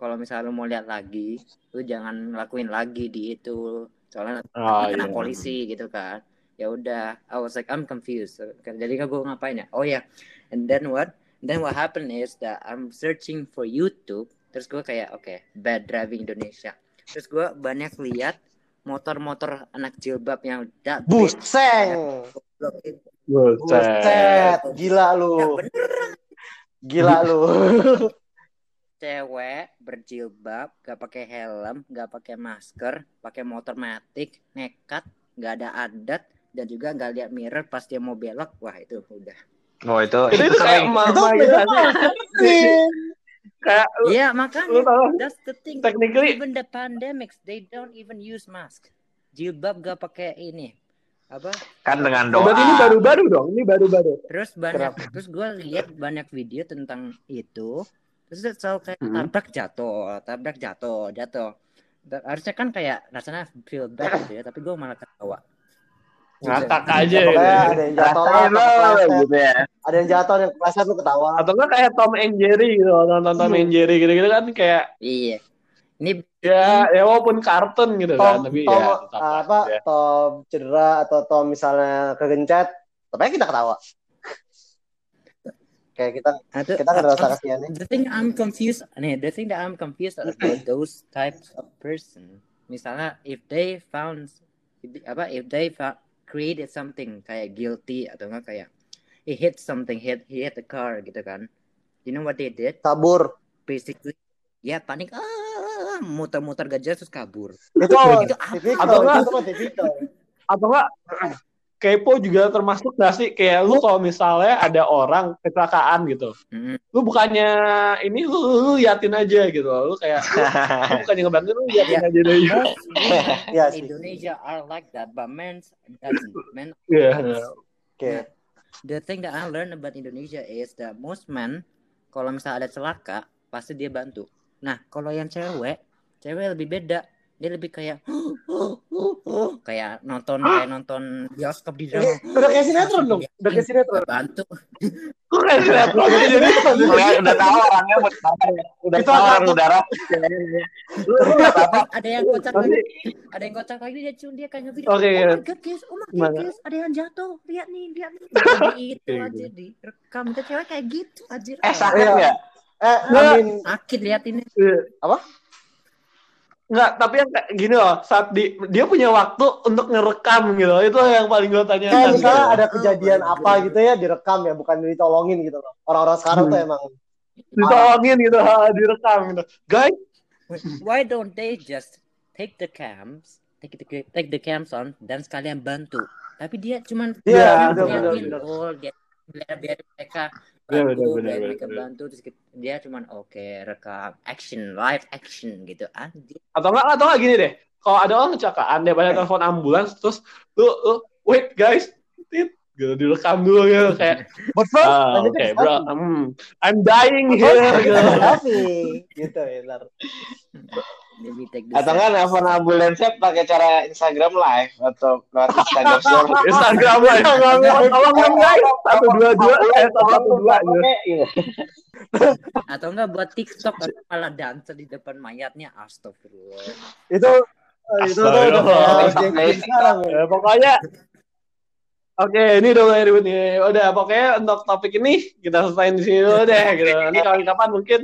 kalau misalnya lu mau lihat lagi lu jangan ngelakuin lagi di itu. Soalnya
Oh,
kena
iya.
polisi gitu kan. Ya udah I was like I'm confused. Jadi kan gue ngapain ya? Oh ya and then what? Then what happened is that I'm searching for YouTube. Terus gue kayak oke bad driving Indonesia. Terus gue banyak lihat motor-motor anak jilbab yang udah.
Buset.
buset. Gila
Ya,
lu
bener
gila lu
cewek berjilbab gak pakai helm gak pakai masker pakai motor matic nekat nggak ada adat dan juga nggak lihat mirror pas dia mau belok wah itu udah.
Oh itu
Itu, itu kayak mama sih? kayak
Iya makanya. that's the thing.
Technically
even the pandemics they don't even use mask. Jilbab gak pakai ini. Apa?
Kan dengan doa.
berarti ini baru-baru dong ini baru-baru.
Terus banyak
Kenapa?
terus gue lihat banyak video tentang itu terus dia selalu kayak
Hmm.
tabrak jatuh tabrak jatuh jatuh harusnya kan kayak rasanya feel bad gitu ya tapi gue malah ketawa
ngakak
Ya,
aja gitu.
ada yang jatuh lah,
lo gitu ya.
ada yang jatuh ada yang kepleset lu ketawa
atau enggak kayak Tom and Jerry gitu nonton Tom and Jerry gitu-gitu kan kayak
iya ini
ya ya walaupun kartun gitu kan
Tom,
tapi
Tom
ya tetap
apa
aja.
Tom cedera atau Tom misalnya kegencet tapi kita ketawa kayak kita
atau,
kita nggak rasa kasihan
the thing I'm confused nih the thing that I'm confused about those types of person. Misalnya if they found apa if they found, created something kayak guilty atau enggak kayak he hit something hit he hit the car gitu kan. You know what they did?
Kabur.
Basically ya panik ah muter-muter gak jelas terus kabur.
Itu
Itu apa?
Atau
itu
atau enggak kepo juga termasuk gak sih kayak lu kalau misalnya ada orang kecelakaan gitu
Mm.
lu bukannya ini lu, lu, lu liatin aja gitu lu kayak lu, lu bukannya ngebantu lu liatin
Ya.
aja deh
Iya
in
sih.
Indonesia are like that but men doesn't men
Iya.
oke
the thing that I learned about Indonesia is that most men kalau misalnya ada celaka pasti dia bantu. Nah kalau yang cewek, cewek lebih beda. Dia lebih kayak kayak nonton kayak nonton bioskop di drama
Oke, udah kayak sinetron dong. Udah kayak sinetron.
bantu
Kok kayak sinetron? Aja jadi
Udah, udah tahu orangnya buat apa ya. Udah tahu orang udara.
Ada yang kocak lagi. Ada yang kocak lagi dia cuma dia kayak ngevideo
Oke,
oh
ya.
my god guys oh my god guys ada yang jatuh. Lihat nih lihat nih. Itu aja direkam. Itu cewek kayak gitu anjir.
Eh sakit
Iya.
nggak?
Eh,
sakit lihat ini
Enggak, tapi yang kayak gini loh, saat di, dia punya waktu untuk ngerekam gitu. Itu yang paling gue
Kayak
tanyakan.
misalnya
gitu.
ada kejadian apa gitu ya direkam ya, bukan ditolongin gitu loh. Orang-orang sekarang tuh emang
Ditolongin gitu, direkam gitu. Guys,
why don't they just take the cams take the take the cams on dan sekalian bantu tapi dia cuman
Iya,
biarin,
benar,
oh dia biar biar mereka bantu
benar,
biar mereka bantu terus dia cuman oke rekam action live action gitu anjir
atau enggak, atau enggak gini deh. Kalau ada orang kecelakaan, dia pada telepon ambulans, terus lu, lu wait guys, tit, gitu, direkam dulu gitu. Kayak,
but first lanjut
oke
ke
bro, hmm, I'm dying here. Gitu.
Gitu ya
Atau kan nelfon ambulansnya pakai cara Instagram live atau lewat Instagram story.
Instagram lah. Tolong dong guys, satu dua dua, eh satu dua.
Iya.
atau enggak buat TikTok atau malah dancer di depan mayatnya astagfirullah
Itu eh, itu tuh udah. Ya,
pokoknya Oke, ini udah mulai ribut nih. Udah, pokoknya untuk topik ini kita selesaiin di sini dulu deh. Gitu. Nanti kapan-kapan mungkin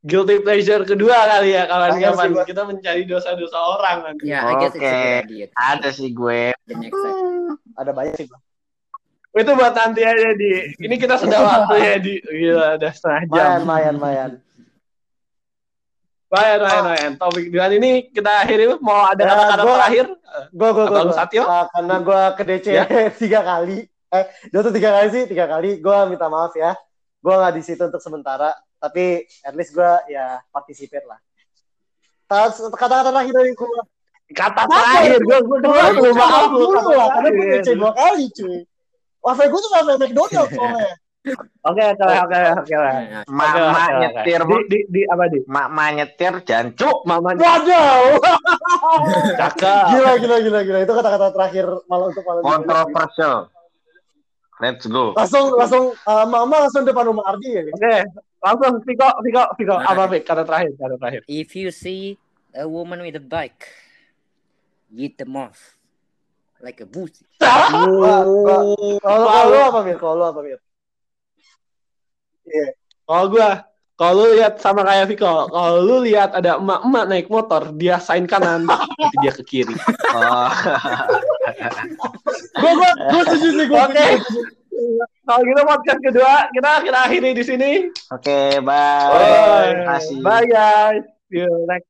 guilty pleasure kedua kali ya kawan-kawan. Kita mencari dosa-dosa orang nanti.
ya
Oke.
idea
Ada sih gue.
Ada banyak sih. Bang.
Itu buat nanti aja di. Ini kita sudah waktu ya di. Gila, udah setengah jam.
Mayan, mayan, mayan.
Lumayan, lumayan, lumayan. Topik dengan ini kita akhiri. Mau ada
Ya,
kata-kata terakhir?
Gue, gue, gue.
Satyo?
karena gue ke DC
Ya.
tiga kali. Eh, dia tuh tiga kali sih, tiga kali. Gue minta maaf ya. Gue nggak di situ untuk sementara. Tapi at least gue ya participate lah. Kata-kata terakhir dari gue.
Kata terakhir. Gue gue
Gue
gue gue maaf lu.
dulu lah, karena gue. DC dua kali cuy. Wifi gue tuh wifi McDonald soalnya.
Oke, oke, oke, oke.
Nah,
oke.
nyetir,
Di, di, di apa di?
mak nyetir jancuk.
Mama
Waduh.
cakep.
Gila, gila, gila, gila. Itu kata-kata terakhir malam untuk malam.
Kontroversial. Let's go.
Langsung, langsung, uh, mama langsung depan rumah Ardi ya.
Oke, langsung Viko, Viko, Viko.
Nah.
Apa Vik? Kata terakhir, kata terakhir.
if you see a woman with a bike eat them off like a pussy
wah. Kalau kalau lu apa Mir? Kalau lu apa Mir?
Kalau gua, kalau lu lihat sama kayak Viko, kalau lu lihat ada emak-emak naik motor, dia sign kanan, tapi dia ke kiri.
Oh.
Gue gue gue setuju sih gue.
Oke. Kalau gitu podcast kedua, kita kita akhiri di sini.
Oke, bye.
Bye.
Terima kasih.
Bye guys. See you next